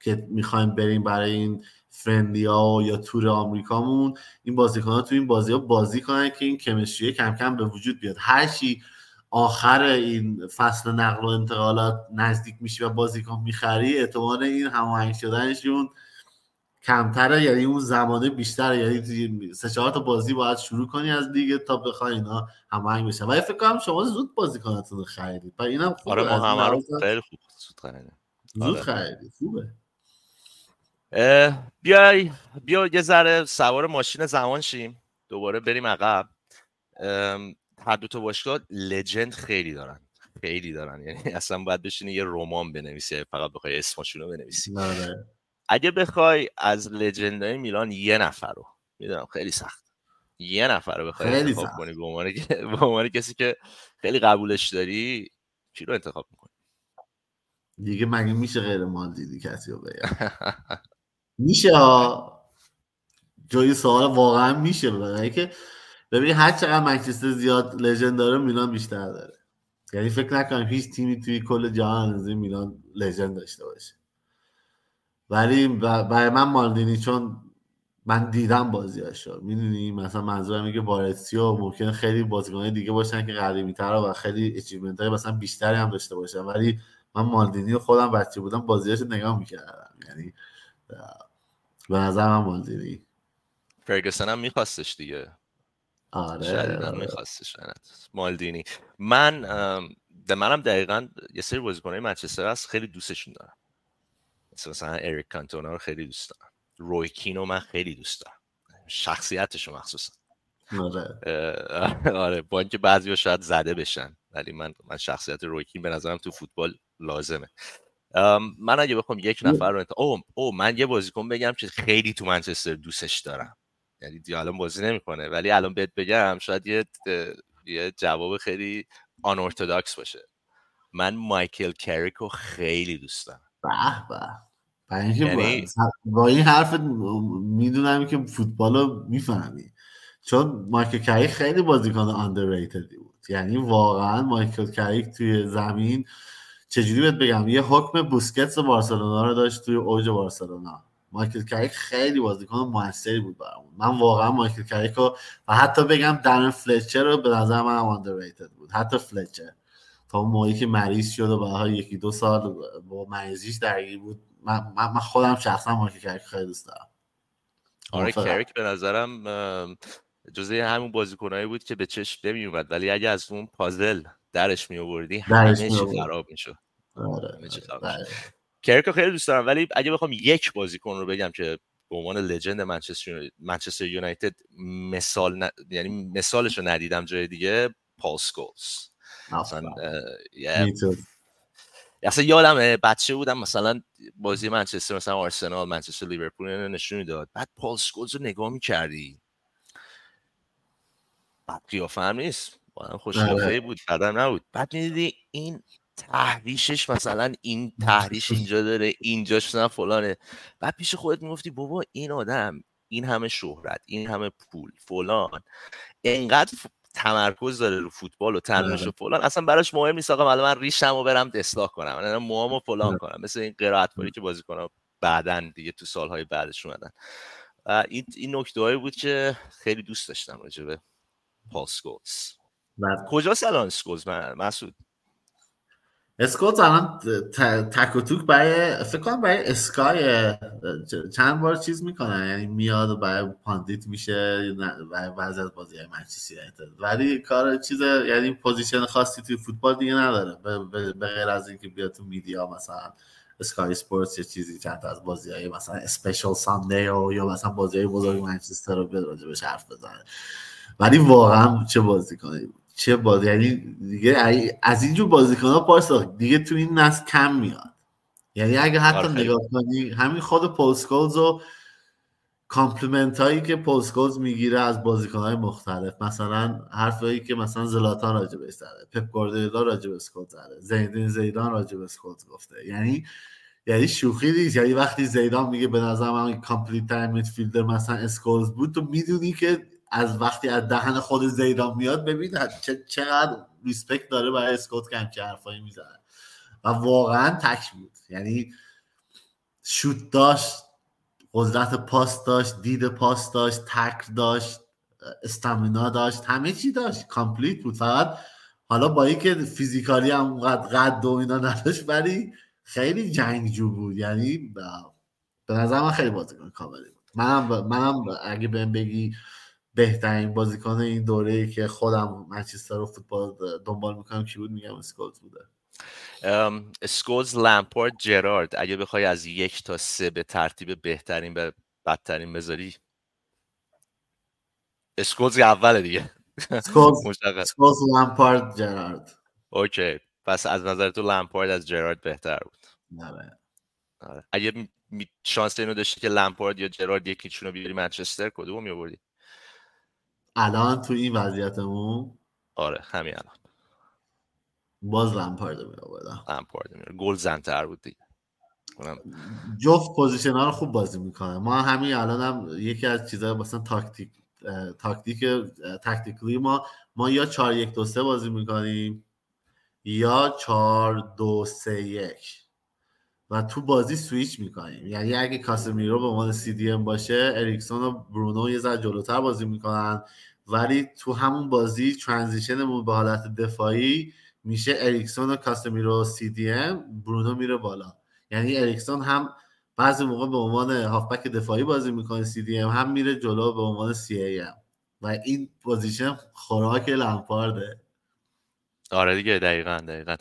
که می‌خوایم بریم برای این فرندیا یا تور آمریکامون این بازیکن تو این بازی ها بازی کنن که این کمشریه کم کم به وجود بیاد. هر چی آخر این فصل نقل و انتقالات نزدیک میشی و بازیکن می‌خری اعتماد این هماهنگ شدنشون کمتره. یعنی اون زمانه بیشتره. یعنی سه چهار تا بازی باید شروع کنی از لیگ تا بخوای اینا هماهنگ بشن. ولی فکر کنم شما زود بازیکناتون رو خریدید. و اینم خوبه. آره ما همه رو خیلی خوب زود خریدیم. زود آره. خریدید. خوبه. بیای بیا یه ذره سوار ماشین زمان شیم. دوباره بریم عقب. هر دو تا باشگاه لجند خیلی دارن. خیلی دارن. یعنی [laughs] اصلا باید بشینی یه رمان بنویسی فقط بخوای اسمشون رو بنویسی. آره. اگه بخوای از لجندای میلان یه نفر رو می‌دونم خیلی سخت. یه نفر رو بخوای انتخاب کنی [laughs] به عنوان کسی که خیلی قبولش داری کی رو انتخاب می‌کنی؟ دیگه مگه میشه غیر مالدینی کسی رو بگم؟ [laughs] میشه ها. جای سوال واقعا میشه. برای که ببین هر چقدر منچستر زیاد legend داره میلان بیشتر داره. یعنی فکر نکنم هیچ تیمی توی کل جهان از میلان legend داشته باشه. ولی برای من مالدینی چون من دیدم بازیاشو. می‌دونی؟ مثلا منظورم میگه بارسی ممکن خیلی بازیکنای دیگه باشن که قدیمی تر و خیلی achievement های مثلا بیشتری هم داشته باشن. ولی من مالدینی خودم بچه بودم بازیاشو نگاه می‌کردم. یعنی به نظر من مالدینی. فرگسن هم میخواستش دیگه. آره, آره. میخواستش مالدینی. من ده منم دقیقا یه سری بازیکنهای منچستر هست خیلی دوستشون دارم. مثلا اریک کانتونا رو خیلی دوست دارم. روی کینو من خیلی دوست دارم. شخصیتش مخصوصا. آره. آره با اینکه بعضی شاید زده بشن ولی من من شخصیت رویکین به نظرم تو فوتبال لازمه. من اگه بخوام یک نفر رو انت... او او من یه بازیکن بگم که خیلی تو منچستر دوستش دارم. یعنی دی الان بازی نمی‌کنه. ولی الان بهت بگم شاید یه یه جواب خیلی آن باشه. من مایکل کریکو خیلی دوست دارم. به به. یعنی... با این حرف می‌دونم که فوتبال رو می‌فهمی. چون مایکل کریک خیلی بازیکن underrated بود. یعنی واقعا مایکل کریک توی زمین چجوری بهت بگم؟ یه حکمی بوسکتس بارسلونا رو داشت توی اوج بارسلونا. مایکل کریک خیلی بازیکن موثری بود برامون. من واقعا مایکل کریک و حتی بگم درن فلچر رو به نظر من هم بود. حتی فلچر. تا اون موقعی که مریض شد و بعدها یکی دو سال با مریضیش درگیر بود. من, من خودم شخصا مایکل کریک خیلی دوست دارم. آره کریک به نظرم جزء همون بازیکنایی بود که به چشم نمی اومد ولی اگه از اون پازل درش می آوردی همه چی خراب می‌شد. آره. کریکو خیلی دوست دارم ولی اگه بخوام یک بازیکن رو بگم که به عنوان legend منچستر یونایتد مثال یعنی مثالش رو ندیدم جای دیگه پال اسکولز. اصلا اصلا یادم بچه بودم مثلا بازی منچستر مثلا آرسنال منچستر لیورپول نشون داد بعد پال اسکولز رو نگاه می‌کردی. بعد قیافه هم نیست. با خوشقیافه بود بعدم نبود. بعد می‌دیدی این تحریشش مثلا این تحریش [laughs] اینجا داره اینجاش نه فلانه. بعد پیش خودت می‌گفتی بابا این آدم این همه شهرت این همه پول فلان انقدر تمرکز داره رو فوتبال و تمرینش و فلان. اصلا براش مهم نیست آقا من ریشم و برم اصلاح کنم. من موامو [laughs] فلان کنم. مثل این قرائت که بازی کنم بعدا دیگه تو سالهای بعدش اومدن. این این نکته بود که خیلی دوست داشتم راجع به پال اسکولز کجاست الان اسکولز؟ مسعود؟ اسکولز الان تک و توک برای فکر کنم برای اسکای چند بار چیز می‌کنه یعنی میاد و برای pundit میشه برای بعضی از بازی های منچستر ولی کار چیز یعنی position خاصی توی فوتبال دیگه نداره. به غیر از اینکه بیاد تو media مثلا اسکای سپورتس یا چیزی چند از بازی های مثلا special Sunday یا مثلا بازی های بزرگ منچستر رو بیاد راجبش حرف بزنه. ولی واقعا چه بازیکنی چه بازی. یعنی دیگه از اینجور بازیکن ها پارسا دیگه تو این نسل کم میاد. یعنی اگه حتی آره. نگاه کنی همین خود پال اسکولز و compliment هایی که پال اسکولز می‌گیره از بازیکن های مختلف. مثلا حرفایی که مثلا زلاتان راجع به زده پپ گواردیولا راجع به اسکولز زده زین‌الدین زیدان راجع به اسکولز گفته. یعنی یعنی شوخی نیست. یعنی وقتی زیدان میگه به نظر من complete time midfielder مثلا اسکولز بود تو می‌دونی که از وقتی از دهن خود زیدان میاد ببین چقدر respect داره برای اسکولز که حرفایی می‌زنه. و واقعا تک بود. یعنی شوت داشت قدرت پاس داشت دید پاس داشت تکل داشت stamina داشت همه چی داشت. complete بود. فقط حالا با اینکه physically هم اونقدر قد و اینا نداشت ولی خیلی جنگجو بود. یعنی به نظر من خیلی بازیکن کاملی بود. منم منم اگه بهم بگی بهترین بازیکن این دوره ای که خودم منچستر رو فوتبال دنبال می‌کنم کی بود؟ میگم اسکولز بوده. اسکولز لامپارد جرارد. اگه بخوای از یک تا سه به ترتیب بهترین به بدترین بذاری اسکولز اول دیگه. اسکولز [laughs] لامپارد جرارد. OK. پس از نظر تو لامپارد از جرارد بهتر بود. نه آره. اگه شانس اینو داشتی که لامپارد یا جرارد یکیشون رو بیاری منچستر کدوم میآوردی؟ الان تو این وضعیتمون؟ آره همین الان. باز لمپارد می آوردم لمپارد می گل زنتر بود دیگه. جفت position ها رو خوب بازی می‌کنه. ما همین الان هم یکی از چیزهای مثلا تاکتیک تاکتیک tactically ما ما یا 4 1 2 3 بازی می‌کنیم یا 4 2 3 1 و تو بازی سویچ می‌کنیم. یعنی اگه کاسمیرو به عنوان CDM باشه اریکسون و برونو یه ذره جلوتر بازی می‌کنن. ولی تو همون بازی transition مون به حالت دفاعی میشه اریکسون و کاسمیرو CDM برونو میره بالا. یعنی اریکسون هم بعضی موقع به عنوان هافبک دفاعی بازی می‌کنه CDM هم میره جلو به عنوان CAM. و این position خوراک لمپارده. آره دیگه دقیقا دقیقا.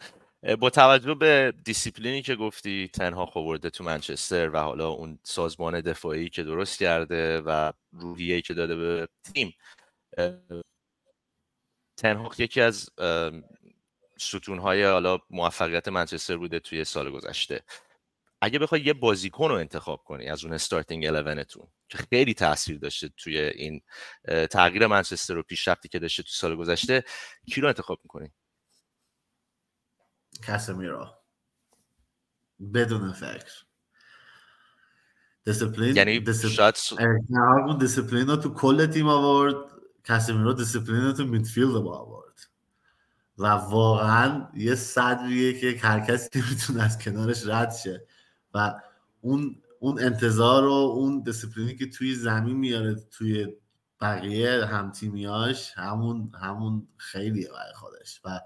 با توجه به دیسیپلینی که گفتی تن هاگ آورده تو منچستر و حالا اون سازمان دفاعی که درست کرده و روحیه‌ای که داده به تیم تن هاگ یکی از ستونهای حالا موفقیت منچستر بوده توی سال گذشته. اگه بخوای یه بازیکن رو انتخاب کنی از اون starting 11 تون که خیلی تاثیر داشته توی این تغییر منچستر و پیشرفتی که داشته تو سال گذشته کی رو انتخاب می‌کنی؟ کاسمیرو بدون فکر. دیسپلین یعنی دیسپلین دیسپلین رو تو کل تیم آورد. کاسمیرو دیسپلین رو تو midfield با آورد. و واقعا یه سدیه که هر کسی نمی‌تونه از کنارش رد شه. و اون اون انتظار و اون دیسپلینی که توی زمین میاره توی بقیه هم تیمیاش همون همون خیلیه برای خودش. و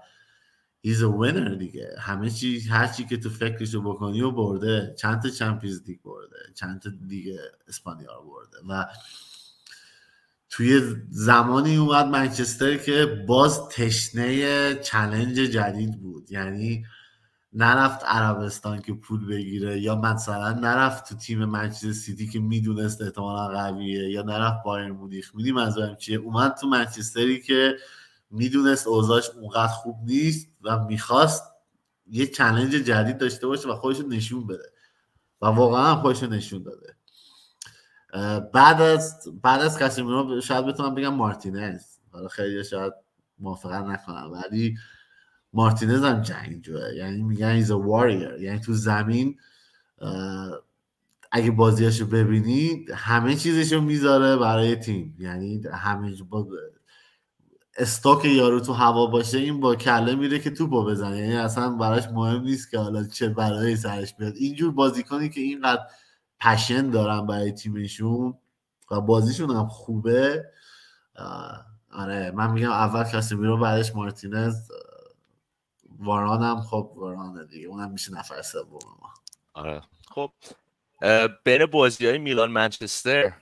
a winner دیگه. همه چی هر چی که تو فکرشو بکنی و برده. چند تا Champions League برده چند تا لیگ اسپانیا برده. و توی زمانی اومد منچستر که باز تشنه challenge جدید بود. یعنی نرفت عربستان که پول بگیره یا مثلا نرفت تو تیم منچستر سیتی که می‌دونست احتمالا قویه یا نرفت بایرن مونیخ. می‌دونی منظورم چیه؟ اومد تو منچستری که می‌دونست اوضاعش اونقدر خوب نیست. و می‌خواست یه challenge جدید داشته باشه و خودش نشون بده. و واقعا خودش نشون داده. بعد از بعد از کاسمیرو شاید بتونم بگم مارتینز. حالا خیلی شاید موافقت نکنم ولی مارتینز هم جنگجوه. یعنی میگن ایز واریر یعنی تو زمین اگه بازیاشو ببینی همه چیزشو می‌ذاره برای تیم. یعنی همه با استاک یارو تو هوا باشه این با کله میره که توپو بزنه. یعنی اصلا براش مهم نیست که حالا چه برای سرش بیاد. اینجور بازیکنی که اینقدر پشن دارن برای تیمشون و بازیشون هم خوبه آره من میگم اول کسی میرو بعدش مارتینز واران هم خب وارانه دیگه. اونم میشه نفر سوم ما. آره. خب بین بازی های میلان منچستر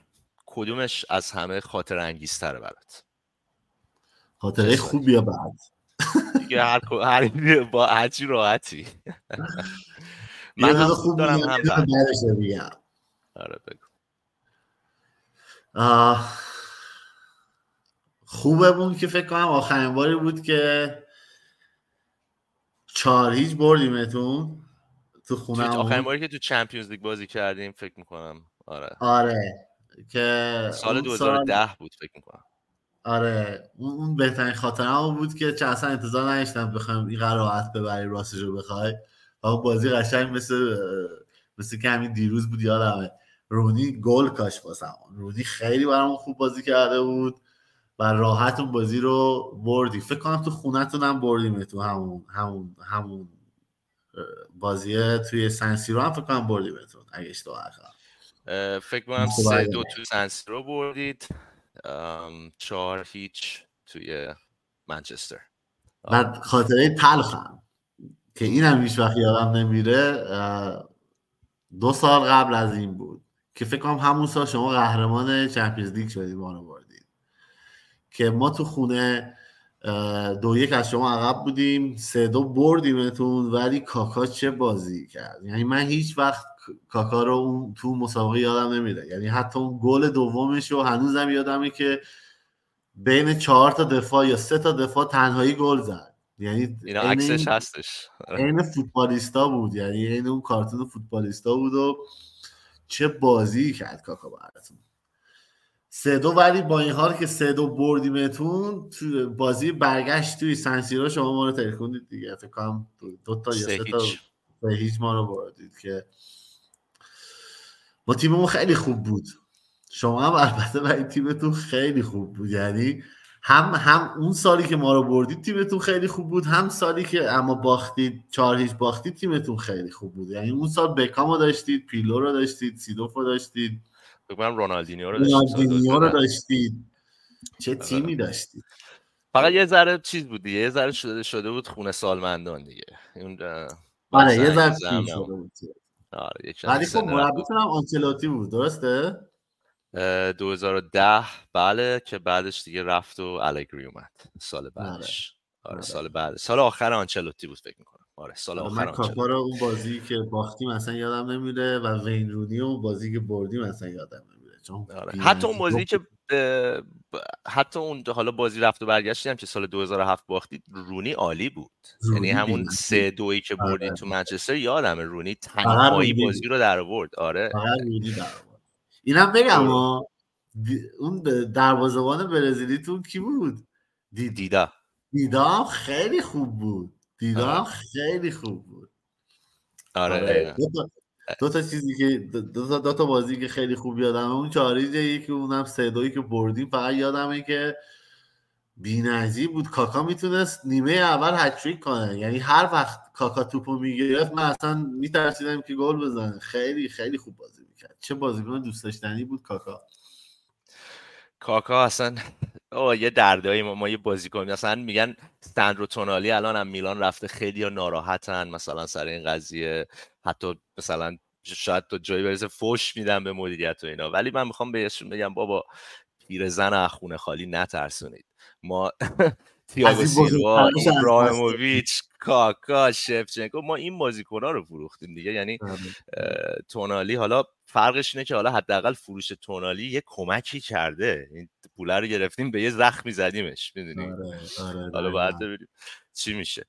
کدومش از همه خاطر انگیزتره برات؟ خاطره خوب یا بعد دیگه هر هر [laughs] با هرچی راحتی. من هم خوب دارم هم بعد آره بگو. خوبه بود که فکر کنم آخرین باری بود که چهار هیچ بردیمتون تو خونه آخرین باری که تو چمپیونز لیگ بازی کردیم فکر می‌کنم. آره. آره که سال 2010 سال... بود فکر می‌کنم. آره اون بهترین خاطرم بود که چه اصلا انتظار نداشتم بخوایم این راحت ببری راستش رو بخوای. و بازی قشنگ مثل مثل که همین دیروز بود یادمه. رونی گل کاش واسم رونی خیلی برام خوب بازی کرده بود و راحت اون بازی رو بردی. فکر کنم تو خونتون هم بردیم تو همون همون همون بازی توی سنسیرو هم فکر کنم بردیمتون اگه اشتباه فکر کنم سه دو تو سنسیرو بردید. چهار هیچ توی منچستر. بعد خاطره تلخم که این هم هیچ وقت یادم نمیره دو سال قبل از این بود که فکر کنم همون سال شما قهرمان چمپیونز لیگ شدید ما بردید. که ما تو خونه دو یک از شما عقب بودیم سه دو بردیمتون ولی کاکا چه بازی کرد؟ یعنی من هیچ وقت کاکا رو اون تو مسابقه یادم نمیره. یعنی حتی اون گل دومش رو هنوزم یادمه که بین چهار تا دفاع یا سه تا دفاع تنهایی گل زد. یعنی اینا عکسش هستش. عین فوتبالیستا بود. یعنی عین اون کارتون فوتبالیستا بود و چه بازی کرد کاکا براتون. سه دو ولی با این حال که سه دو بردیمتون تو بازی برگشت توی سنسیرو شما ما رو ترکوندید دیگه. فکر کنم دو, تا یا سه تا به هیچ ما رو بردید که ما تیممون خیلی خوب بود. شما هم البته برای تیمتون خیلی خوب بود. یعنی هم هم اون سالی که ما رو بردید تیمتون خیلی خوب بود هم سالی که اما باختید چهار هیچ باختید تیمتون خیلی خوب بود. یعنی اون سال بکامو داشتید پیلو رو داشتید سیدوف رو داشتید. بگم رونالدینیو رو داشتید. رو داشتید. چه آره. تیمی داشتید؟ فقط یه ذره چیز بود دیگه. یه ذره شده شده بود خونه سالمندان دیگه. اون آره یه ذره شده بود. آره ولی خب مربیتون هم آنچلاتی بود درسته؟ 2010 بله که بعدش دیگه رفت و الگری اومد. سال آره. بعدش. آره, آره. سال بعد. سال آخر آنچلوتی بود فکر می‌کنم. آره سال آخر من رو اون بازی که باختیم اصلا یادم نمیره و وین رونی و بازی که بردیم اصلا یادم نمیره. چون آره. حتی اون بازی که حتی اون حالا بازی رفت و برگشتی هم که سال 2007 باختید رونی عالی بود. یعنی همون سه دویی که بردید تو منچستر یادمه رونی تنهایی بازی رو در آورد. آره. اینم بگم اون دروازه‌بان برزیلیتون کی بود؟ دیدا. دیدا خیلی خوب بود. دیدا آره. خیلی خوب بود. آره, آره. دو تا, چیزی که دو تا, دو تا بازی که خیلی خوب یادمه. اون چاریجه یکی اونم دوی که بردیم. فقط یادمه که بی‌نظیر بود. کاکا می‌تونست نیمه اول هتریک کنه. یعنی هر وقت کاکا توپو می‌گرفت من اصلا میترسیدم که گل بزنه. خیلی خیلی خوب بازی چه بازیکن دوست داشتنی بود کاکا؟ کاکا اصلا آه یه دردایی. ما, ما یه بازیکن اصلا میگن سندرو تونالی الان هم میلان رفته خیلی ناراحتن. مثلا سر این قضیه. حتی مثلا شاید تو جایی برسه فوش میدن به مدیریت و اینا. ولی من می‌خوام بهشون بگم بابا پیرزن از خونه خالی نترسونید. ما [laughs] تیاگو سیلوا ابراهیموویچ کاکا شفچنکو ما این بازیکن‌ها رو فروختیم دیگه. یعنی آره. تونالی حالا فرقش اینه که حالا حداقل فروش تونالی یه کمکی کرده. این پوله رو گرفتیم به یه زخمی زدیمش می‌دونی؟ آره، آره، حالا باید ببینیم چی میشه.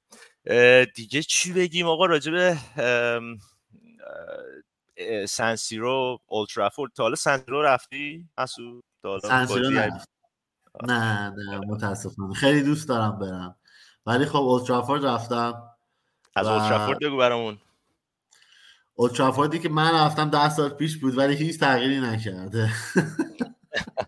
دیگه چی بگیم؟ آقا راجب سنسیرو اولترافورد تا حالا سنسیرو رفتی؟ مسعود سنسیرو نه. نه متاسفانه. خیلی دوست دارم برم. ولی خب اولترافورد رفتم از و- اولترافورد بگو برامون. اولترافوردی که من رفتم ده سال پیش بود ولی هیچ تغییری نکرده. [laughs]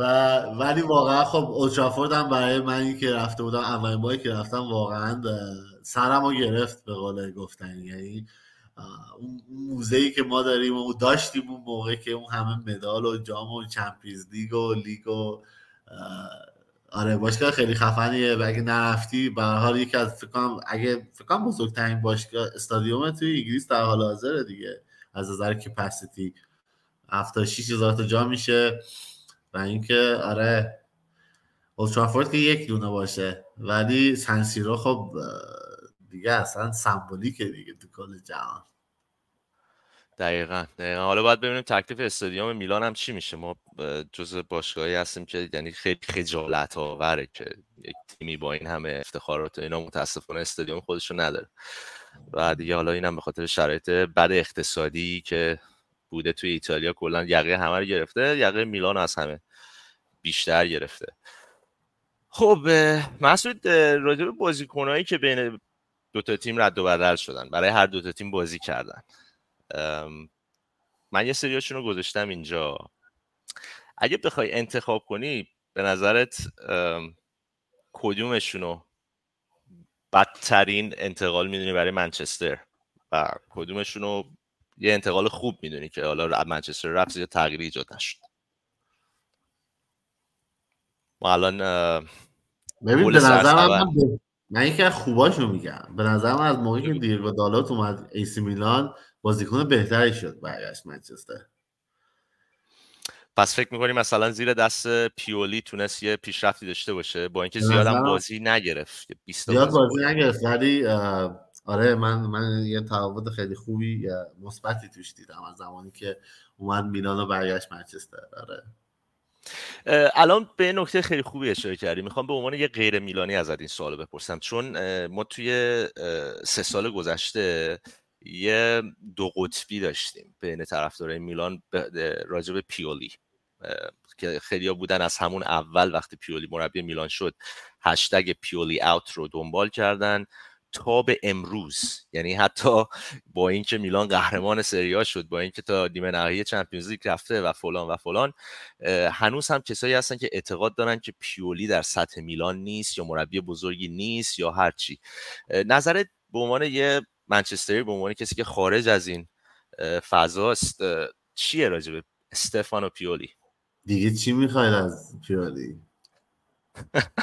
و ولی واقعا خب اولترافورد هم برای منی که رفته بودم اولین باری که رفتم واقعا سرم رو گرفت به قول گفتنی یعنی اون موزه که ما داریم و داشتیم اون موقع که اون همه مدال و جام و چمپیونز لیگ و لیگ و آره باشگاه خیلی خفنیه و اگه نرفتی به حال یکی از فکر اگه فکر بزرگترین باشگاه استادیوم توی انگلیس در حال حاضره دیگه. از نظر کپاسیتی 76 هزار تا جا میشه. و اینکه آره اولترافورد که یک دونه باشه ولی سنسیرو خب دیگه اصلا سمبولیکه دیگه تو کل جهان. دقیقا دقیقا. حالا باید ببینیم تکلیف استادیوم میلان هم چی میشه. ما جزو باشگاهی هستیم که یعنی خیلی خجالت آوره که یک تیمی با این همه افتخارات و اینا متاسفانه استادیوم خودشو نداره. و دیگه حالا اینم به خاطر شرایط بد اقتصادی که بوده توی ایتالیا کلا. یقه همه رو گرفته یقه میلان از همه بیشتر گرفته. خب مسعود راجع به که بین دوتا تیم رد و بدل شدن برای هر دوتا تیم بازی کردن. من یه سریاشون رو گذاشتم اینجا. اگه بخوای انتخاب کنی به نظرت کدومشون رو بدترین انتقال می‌دونی برای منچستر؟ و کدومشون رو یه انتقال خوب می‌دونی که حالا از منچستر رفت یا تغییری ایجاد نشد. ما الان ببین به نظر. من من, یکی از خوباشو میگم. به نظر من از موقعی که دیگو دالوت اومد ایسی میلان بازیکن بهتری شد برگشت منچستر. پس فکر می‌کنی مثلا زیر دست پیولی تونست یه پیشرفتی داشته باشه؟ با اینکه زیادم نظرم بازی نگرفت 20 تا زیاد بازی. نگرفت ولی آره من من یه تفاوت خیلی خوبی مثبتی توش دیدم از زمانی که اومد میلان و برگشت منچستر. آره. الان به نکته خیلی خوبی اشاره کردی. می‌خوام به عنوان یه غیر میلانی ازت این سوالو بپرسم. چون ما توی سه سال گذشته یه دو قطبی داشتیم بین طرفدارای میلان به پیولی. که خیلیا بودن از همون اول وقتی پیولی مربی میلان شد هشتگ پیولی اوت رو دنبال کردن. تا به امروز. یعنی حتی با اینکه میلان قهرمان سریا شد با اینکه تا نیمه نهایی چمپیونز لیگ رفته و فلان و فلان هنوز هم کسایی هستن که اعتقاد دارن که پیولی در سطح میلان نیست یا مربی بزرگی نیست یا هر چی. نظرت به عنوان یه منچستری به عنوان کسی که خارج از این فضاست چیه راجع به استفانو پیولی؟ دیگه چی می‌خواید از پیولی؟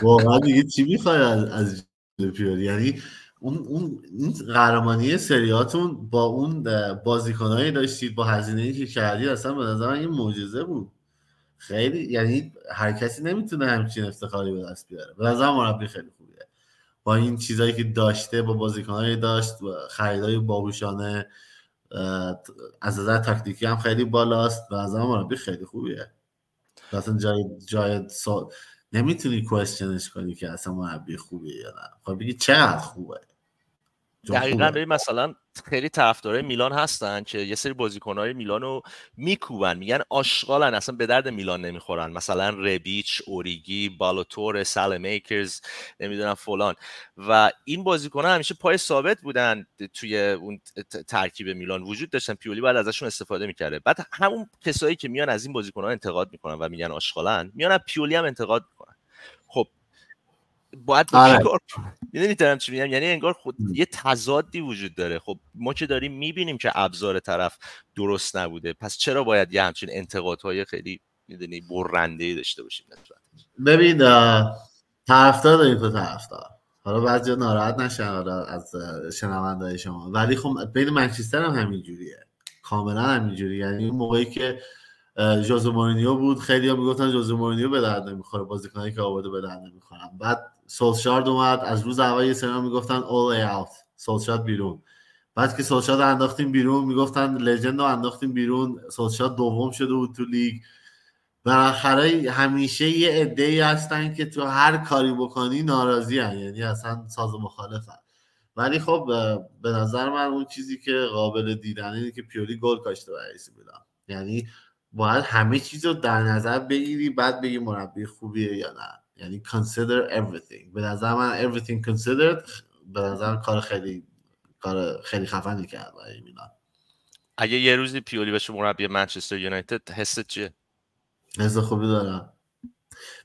واقعا دیگه چی می‌خواید از از پیولی؟ یعنی اون اون این قهرمانی سریاتون با اون بازیکنایی داشتید با هزینه که کردید اصلا به نظر من یه معجزه بود. خیلی یعنی هر کسی نمی‌تونه همچین افتخاری به دست بیاره. به نظر مربی خیلی خوبیه. با این چیزایی که داشته با بازیکنایی داشت و خریدای باهوشانه اه، از نظر تاکتیکی هم خیلی بالاست. به نظر مربی خیلی خوبیه. اصلا جای جای. نمی‌تونی کوشنش کنی که اصلا مربی خوبیه یا نه. خب بگی چقدر خوبه. دقیقا. ببین مثلا خیلی طرفدارای میلان هستن که یه سری بازیکنهای میلان رو میکوبن میگن آشغالن اصلا به درد میلان نمی‌خورن. مثلا ربیچ اوریگی بالوتور سال میکرز نمی‌دونم فلان. و این بازیکنها همیشه پای ثابت بودن توی اون ترکیب میلان. وجود داشتن. پیولی بعد ازشون استفاده می‌کرده. بعد همون کسایی که میان از این بازیکنها انتقاد می‌کنن و میگن آشغالن میان از پیولی هم انتقاد باید با آره. چیکار می‌دونی دارم چی میگم؟ یعنی انگار خود. یه تضادی وجود داره. خب ما که داریم می‌بینیم که ابزار طرف درست نبوده. پس چرا باید یه همچین انتقادهای خیلی می‌دونی برنده ای داشته باشیم ببین طرفدار داریم تو طرفدار. حالا بعضی ناراحت نشن حالا از شنونده شما. ولی خب بین منچستر هم همین جوریه کاملا همین جوریه یعنی اون موقعی که ژوزه مورینیو بود. خیلی ها می‌گفتن ژوزه مورینیو به درد نمی‌خوره. بازیکنایی که آورده به درد نمی‌خورن. بعد سولشارد اومد. از روز اول یه سری می‌گفتن all out. سولشارد بیرون. بعد که سولشارد انداختیم بیرون می‌گفتن لژند رو انداختیم بیرون. سولشارد دوم شده بود تو لیگ. بالاخره همیشه یه عده ای هستن که تو هر کاری بکنی ناراضی هن. یعنی اصلا ساز مخالفن. ولی خب به نظر من اون چیزی که قابل دیدن اینه که پیولی گل کاشته برای میلان. یعنی باید همه چیز رو در نظر بگیری بعد بگی مربی خوبیه یا نه. یعنی consider everything. به نظر من everything considered به نظر کار خیلی کار خیلی خفنی کرد برای میلان. اگه یه روزی پیولی بشه مربی منچستر یونایتد حست چیه؟ حس خوبی دارم.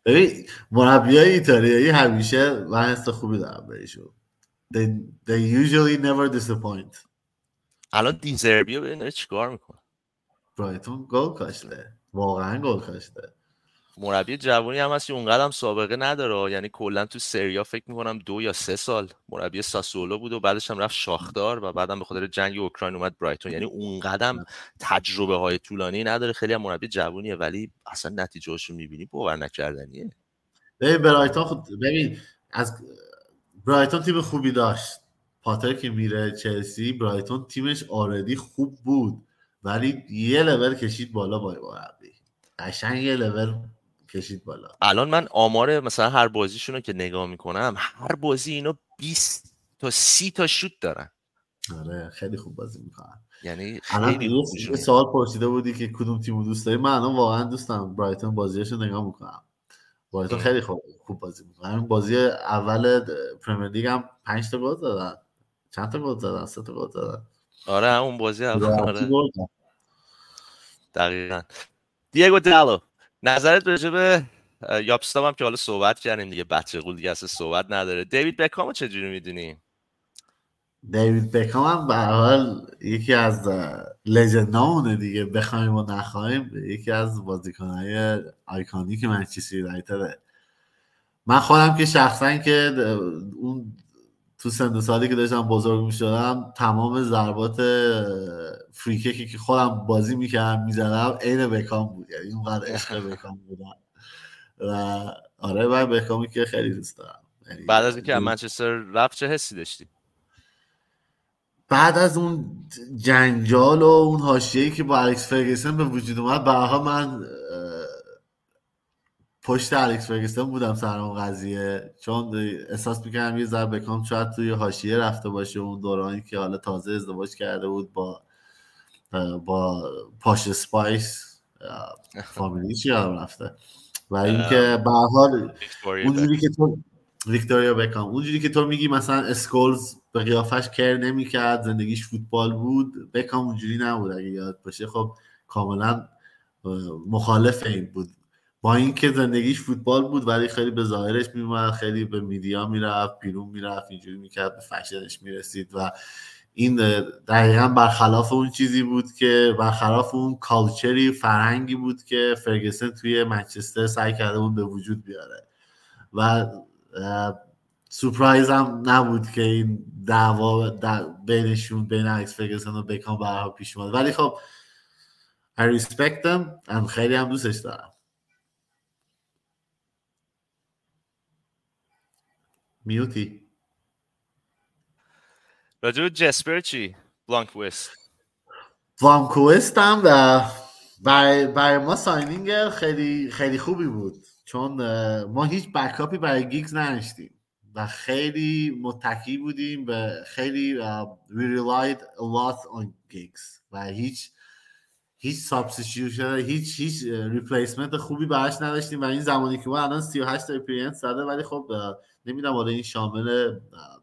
ببین مربی های ایتالیایی همیشه من حس خوبی دارم بهشون. They, they usually never disappoint. الان دیزربیو ببین داره چیکار می‌کنه. برایتون گل کاشته. واقعا گل کاشته. مربی جوانی هم هست اونقدر هم سابقه نداره. یعنی کلا تو سریا فکر می‌کنم دو یا سه سال مربی ساسولو بود و بعدش هم رفت شاخدار و بعدم به خاطر جنگ اوکراین اومد برایتون. یعنی اونقدر تجربه های طولانی نداره. خیلی هم مربی جوانیه ولی اصلا نتیجه رو می‌بینی. باور نکردنیه. ببین برایتون خود ببین از برایتون تیم خوبی داشت. پاتر که میره چلسی برایتون تیمش آردی خوب بود. ولی یه لول کشید بالا با مربی قشنگ یه لول کشید بالا. الان من آمار مثلا هر بازیشون رو که نگاه می‌کنم هر بازی اینا 20 تا 30 تا شوت دارن. آره خیلی خوب بازی می‌کنن. یعنی الان خیلی. سوال پرسیده بودی که کدوم تیم دوست داری؟ من الان واقعا دوستم برایتون بازیاشو نگاه می‌کنم. برایتون. خیلی خوب خوب بازی می‌کنن بازی اول پرمیر لیگ هم 5 تا گل زدن. چند تا گل زدن؟ سه تا گل زدن. آره همون بازی اول آره. دقیقا. دیگو دالو نظرت راجع به اه، یاپستام هم که حالا صحبت کردیم دیگه بچه قول دیگه اصلا صحبت نداره. دیوید بکامو چجوری می‌دونی؟ دیوید بکام هم به حال یکی از لژندامونه دیگه بخوایم و نخواهیم یکی از بازیکنهای آیکونیک منچستر یونایتده من خودم که شخصا که اون تو سن سالی که داشتم بزرگ می‌شدم تمام ضربات فریکیکی که خودم بازی می‌کردم می‌زدم عین بکام بود. یعنی اونقدر عشق بکام بودم. و آره من بکامی که خیلی دوست دارم. یعنی بعد از اینکه منچستر رفت چه حسی داشتی؟ بعد از اون جنجال و اون حاشیه‌ای که با الکس فرگسون به وجود اومد برها من پشت الکس فرگسون بودم سر اون قضیه. چون احساس می‌کردم یه ذره بکام شاید توی حاشیه رفته باشه اون دورانی که حالا تازه ازدواج کرده بود با با Posh Spice [laughs] فامیلی چی رفته. و اینکه به حال اونجوری که تو ویکتوریا بکام اونجوری که تو میگی مثلا اسکولز به قیافش کر نمی‌کرد زندگیش فوتبال بود بکام اونجوری نبود اگه یاد باشه. خب کاملا مخالف این بود. با اینکه زندگیش فوتبال بود ولی خیلی به ظاهرش میومد خیلی به میدیا می‌رفت بیرون می‌رفت اینجوری می‌کرد به فشنش می‌رسید و این دقیقا برخلاف اون چیزی بود که برخلاف اون کالچری فرهنگی بود که فرگسون توی منچستر سعی کرده بود به وجود بیاره. و اه، سورپرایز هم نبود که این دعوا بینشون بین الکس فرگسون و بکام برها پیش اومد. ولی خب I respect them خیلی هم دوستش دارم. میوتی راجع به جسپر چی؟ بلومکویست بلومکویست هم و برای, برای ما signing خیلی خیلی خوبی بود. چون ما هیچ backup ی برای گیگز نداشتیم و خیلی متکی بودیم به خیلی we relied a lot on Giggs و هیچ هیچ substitution هیچ هیچ replacement خوبی براش نداشتیم و این زمانی که ما الان 38 تا appearance زده ولی خب نمی‌دونم حالا این شامل اه،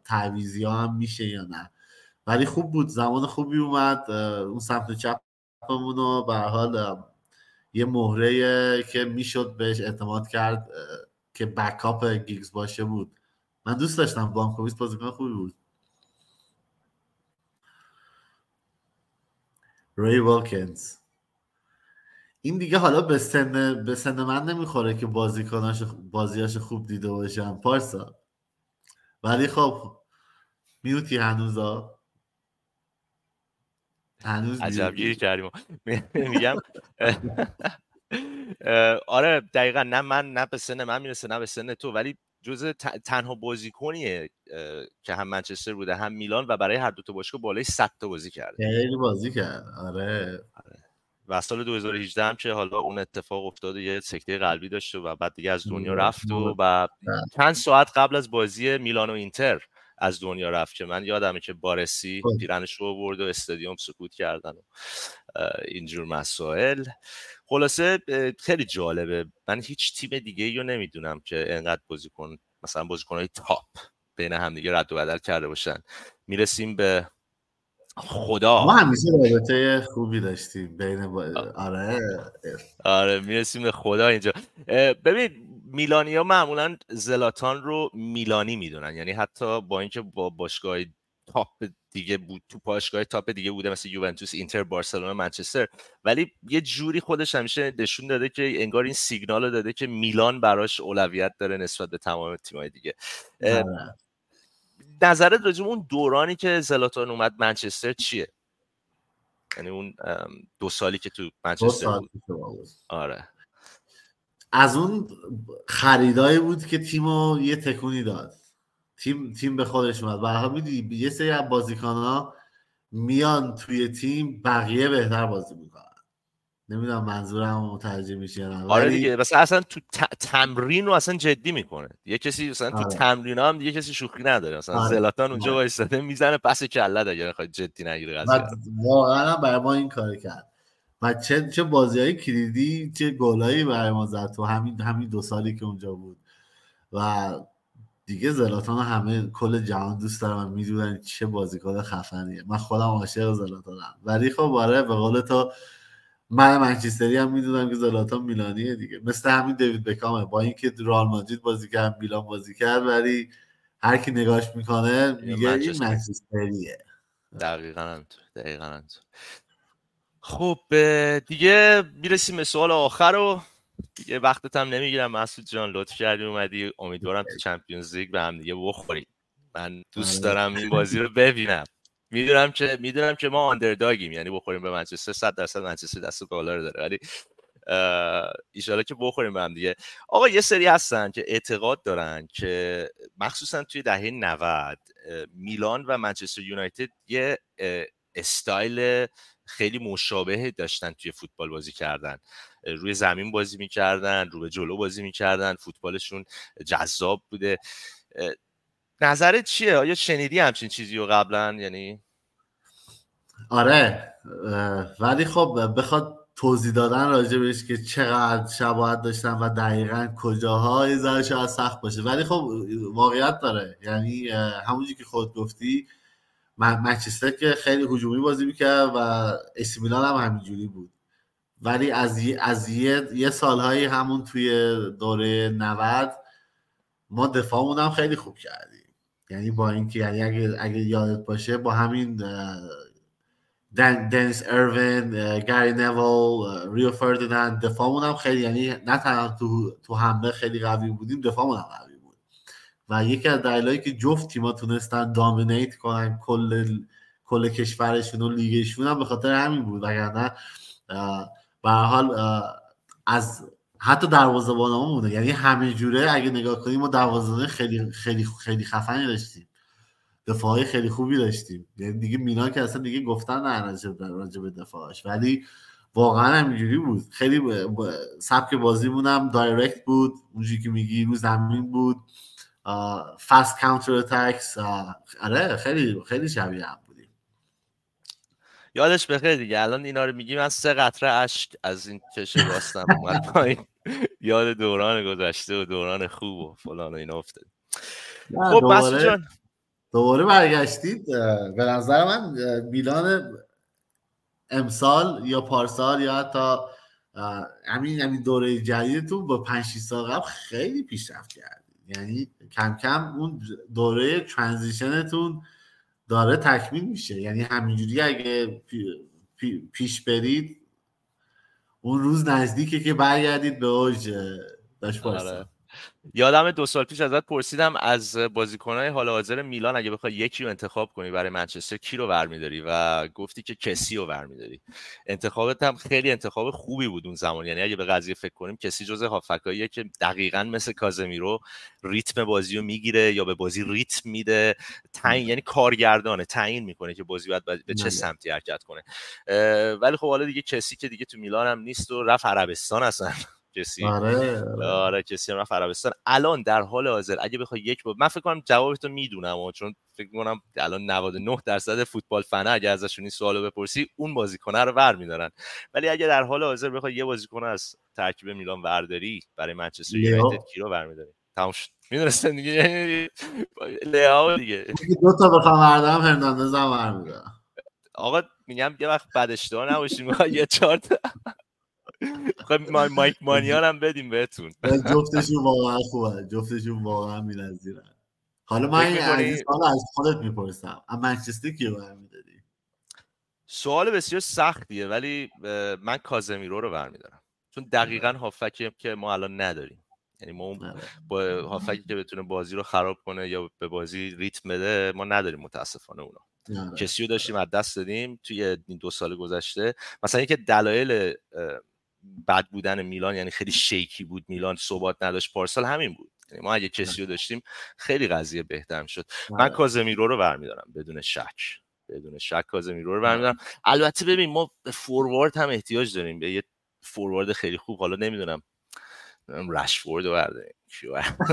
تعویضی ها هم میشه یا نه. ولی خوب بود زمان خوبی اومد اون سمت چپمون رو به حال یه مهره که می‌شد بهش اعتماد کرد که بکاپ گیگز باشه بود. من دوست داشتم بانکوویس بازیکن خوبی بود. ری والکنز. این دیگه حالا به سن به سن من نمی‌خوره که بازیکناش بازیاش خوب دیده باشم پارسا. ولی خب میوتی هنوزا. هنوز عجب. گیری کردیم. میگم آره دقیقا نه من نه به سن من می‌رسه نه به سن تو. ولی جز تنها بازیکنیه که هم منچستر بوده هم میلان و برای هر دو تا باشگاه بالای 100 تا بازی کرده. خیلی بازی کرد. آره. و سال 2018 هم که حالا اون اتفاق افتاد و یه سکته قلبی داشت و بعد دیگه از دنیا. رفت و و چند ساعت قبل از بازی میلان و اینتر از دنیا رفت که من یادمه که بارسی خب. پیرنش رو برد و استادیوم سکوت کردن و اینجور مسائل خلاصه خیلی جالبه من هیچ تیم دیگه رو نمی‌دونم که انقدر بازیکن مثلا بازیکنهای تاپ بین همدیگه رد و بدل کرده باشن می‌رسیم به خدا. ما همیشه رابطه خوبی داشتیم بین با... آره. آره می‌رسیم به خدا اینجا. ببین میلانیا معمولا زلاتان رو میلانی می‌دونن. یعنی حتی با اینکه با باشگاه تاپ دیگه بود تو باشگاه تاپ دیگه بوده مثل یوونتوس اینتر بارسلونا منچستر. ولی یه جوری خودش همیشه نشون داده که انگار این سیگنال رو داده که میلان براش اولویت داره نسبت به تمام تیم‌های دیگه. نظرت راجع اون دورانی که زلاتان اومد منچستر چیه؟ یعنی اون دو سالی که تو منچستر بود. آره. از اون خریدایی بود که تیمو یه تکونی داد. تیم تیم به خودش اومد. و می‌دونی یه سری از بازیکن‌ها میان توی تیم بقیه بهتر بازی می‌کنن. نمی‌دونم منظورم متوجه میشه نه آره دیگه مثلا اصلا تو ت- تمرین رو اصلا جدی می‌کنه. یه کسی مثلا تو آره. تمرین هم دیگه کسی شوخی نداره. مثلا آره. زلاتان اونجا آره. وایستاده می‌زنه پس کلت اگه نخواد جدی نگیره و قضیه واقعا برای ما این کار کرد. و چه چه بازی های کلیدی چه گلایی برای ما زد تو همین همین دو سالی که اونجا بود. و دیگه زلاتان همه کل جهان دوست دارم و می‌دونن چه بازیکن خفنیه. من خودم عاشق زلاتانم. ولی خب آره به قول تو من منچستری هم می‌دونم که زلاتان میلانیه دیگه. مثل همین دیوید بکامه. با اینکه رئال مادرید بازی کرد میلان بازی کرد ولی هر کی نگاش می‌کنه میگه این منچستر. منچستریه. دقیقا همینطور دقیقا همینطور. خب دیگه می‌رسیم به سوال آخر رو. دیگه وقتت هم نمی‌گیرم. مسعود جان لطف کردی اومدی. امیدوارم تو چمپیونز لیگ به هم دیگه بخوریم. من دوست آره. دارم این بازی رو ببینم. می‌دونم که می‌دونم که ما آندرداگیم یعنی بخوریم به منچستر 100 درصد منچستر دست بالا داره. ولی ایشالا که بخوریم به هم دیگه. آقا یه سری هستن که اعتقاد دارن که مخصوصا توی دهه 90 اه، میلان و منچستر یونایتد یه استایل خیلی مشابه داشتن توی فوتبال بازی کردن. روی زمین بازی می‌کردن رو به جلو بازی می‌کردن فوتبالشون جذاب بوده. نظرت چیه؟ آیا شنیدی همچین چیزی رو قبلا؟ یعنی آره ولی خب بخواد توضیح دادن راجع بهش که چقدر شباهت داشتن و دقیقا کجاها یه شاید سخت باشه. ولی خب واقعیت داره. یعنی همونجوری که خود گفتی من- منچستر که خیلی هجومی بازی می‌کرد و اسی میلان هم همینجوری بود. ولی از یه, از یه, یه سالهایی همون توی دوره 90 ما دفاعمون هم خیلی خوب کردیم. یعنی با اینکه یعنی اگه, اگه یادت باشه با همین دن، دنیس اروین اه، گاری نوول ریو فردیناند دفاعمون هم خیلی یعنی نه تنها تو, تو حمله خیلی قوی بودیم دفاعمون هم قوی بود. و یکی از دلایلی که جفت تیما تونستن دامینیت کنن کل کل کشورشون و لیگشون هم به خاطر همین بود. وگرنه به حال از حتی دروازه‌بانمون بوده. یعنی همه جوره اگه نگاه کنیم ما دروازه‌بان خیلی خیلی خیلی خفنی داشتیم. دفاعی خیلی خوبی داشتیم. یعنی دیگه مینا که اصلا دیگه گفتن نه راجع به- دفاعش. ولی واقعا همینجوری بود. خیلی ب- ب- سبک بازیمون هم دایرکت بود. اونجوری که میگی رو زمین بود. فست کانتر اتکس آره خیلی خیلی شبیه هم یادش بخیر دیگه الان اینا رو میگی من سه قطره اشک از این چشم راستم اومد [laughs] پایین. یاد دوران گذشته و دوران خوب و فلان و اینا افتاد. خب مسعود دوباره جان. دوباره برگشتید. به نظر من میلان امسال یا پارسال یا حتی همین همین دوره جدیدتون با 5 6 سال قبل خیلی پیشرفت کردید. یعنی کم کم اون دوره transition تون داره تکمیل میشه یعنی همینجوری اگه پی- پی- پیش برید اون روز نزدیکه که برگردید به اوج داشت آره. یادم دو سال پیش ازت پرسیدم از بازیکنهای حال حاضر میلان اگه بخوای یکی رو انتخاب کنی برای منچستر کی رو برمیداری؟ و گفتی که کسی رو برمیداری. انتخابت هم خیلی انتخاب خوبی بود اون زمان. یعنی اگه به قضیه فکر کنیم کسی جزء هافکاییه که دقیقا مثل کازمیرو ریتم بازی رو می‌گیره یا به بازی ریتم میده. تعیین یعنی کارگردانه تعیین می‌کنه که بازی باید به چه بله. سمتی حرکت کنه. ولی خب حالا دیگه کسی که دیگه تو میلان هم نیست و رفت عربستان اصلا. کسی آره. آره کسی هم رفت عربستان الان در حال حاضر اگه بخوای یک با من فکر کنم جوابتو می‌دونم چون فکر کنم الان 99 درصد فوتبال فنه اگه ازشون این سوالو بپرسی اون بازیکنه رو ور میدارن ولی اگه در حال حاضر بخوای یه بازیکن از ترکیب میلان ورداری برای منچستر یونایتد کی رو برمیداری؟ تمام شد. می‌دونستن دیگه یعنی لئو دیگه. دو تا بخوام بردارم هرناندز هم برمیدارم. آقا میگم یه وقت بد اشتباه نباشیم. [laughs] یه چارت خب مایک مانیان هم بدیم بهتون. جفتشون واقعا خوبه جفتشون واقعا بی‌نظیرن. حالا من این عزیز حالا از خودت می‌پرسم. اما منچستر کیو برمیداری؟ سوال بسیار سختیه ولی من کازمیرو رو برمیدارم. چون دقیقا هافکی که ما الان نداریم. یعنی ما اون با هافکی که بتونه بازی رو خراب کنه یا به بازی ریتم بده ما نداریم متاسفانه اونا. کسی رو داشتیم از دست دادیم توی این دو سال گذشته. مثلا یکی دلایل بد بودن میلان یعنی خیلی شیکی بود میلان ثبات نداشت پارسال همین بود. یعنی ما اگه کسی رو داشتیم خیلی قضیه بهتر شد من کازمیرو رو برمیدارم بدون شک. بدون شک کازمیرو رو برمیدارم. البته ببین ما فوروارد هم احتیاج داریم. به یه فوروارد خیلی خوب حالا نمی‌دونم رشفورد رو برداریم. [laughs]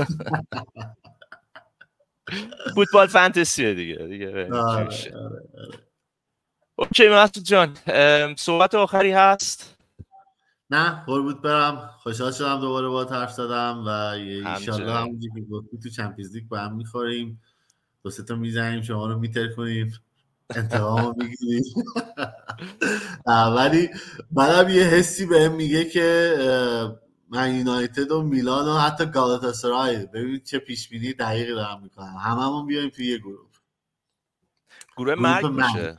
فوتبال فانتزیه دیگه. دیگه اوکی مسعود جان. صحبت آخری هست؟ نه قربوت برم. خوشحال شدم دوباره با حرف زدم و انشالله همونجوری که گفتی تو چمپیونز لیگ با هم می‌خوریم. دو سه تا می‌زنیم شما رو میتر کنیم. انتقام می‌گیریم. [laughs] ولی منم یه حسی بهم میگه که من یونایتد و میلان و حتی گالاتاسرای ببینید چه پیش بینی دقیقی دارم می‌کنم. هممون بیایم توی یه گروه. گروه مرگ. میشه.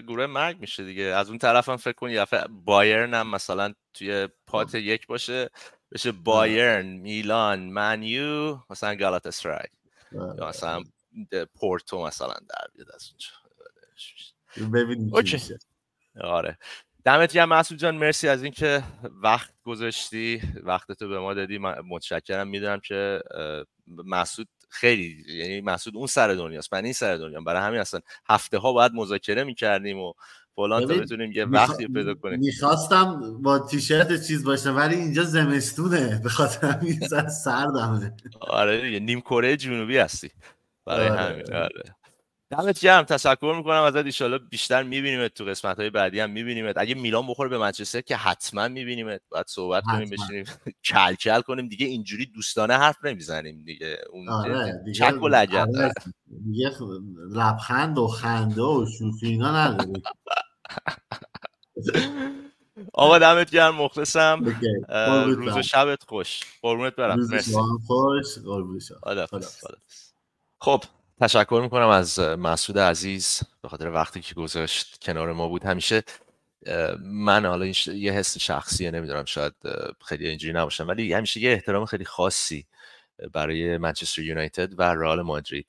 گروه مرگ میشه دیگه. از اون طرف هم فکر کن یه بایرن هم مثلا توی پات یک باشه بشه بایرن میلان منیو مثلا گالاتاسرای یا مثلا پورتو مثلا در بیاد از اونجا. ببینیم آره. دمت گرم مسعود جان مرسی از اینکه وقت گذاشتی وقتتو به ما دادی. متشکرم. می‌دونم که مسعود خیلی یعنی مسعود اون سر دنیاست من این سر دنیا برای همین اصلا هفته ها باید مذاکره می‌کردیم و فلان تا بتونیم یه وقتی پیدا کنیم. می‌خواستم با تیشرت چیز باشه ولی اینجا زمستونه به خاطر همین [laughs] سردمه. آره دیگه نیم کره جنوبی هستی. برای آره. همین آره. دمت گرم. تشکر می‌کنم ازت. ان بیشتر میبینیمت تو قسمت های بعدی هم میبینیمت. اگه میلان بخوره به منچستر که حتما میبینیمت. بعد صحبت کنیم بشینیم [laughs] کل کل کنیم. دیگه اینجوری دوستانه حرف نمی‌زنیم دیگه. اون آره، چک و لجت آره، دیگه لبخند و خنده و شوخی اینا نداریم آقا دمت گرم. مخلصم. روز و شبت خوش. قربونت برم. مرسی. خوش. خب. تشکر می‌کنم از مسعود عزیز به خاطر وقتی که گذاشت کنار ما بود. همیشه من حالا یه حس شخصیه نمی‌دونم شاید خیلی اینجوری نباشم ولی همیشه یه احترام خیلی خاصی برای منچستر یونایتد و رئال مادرید.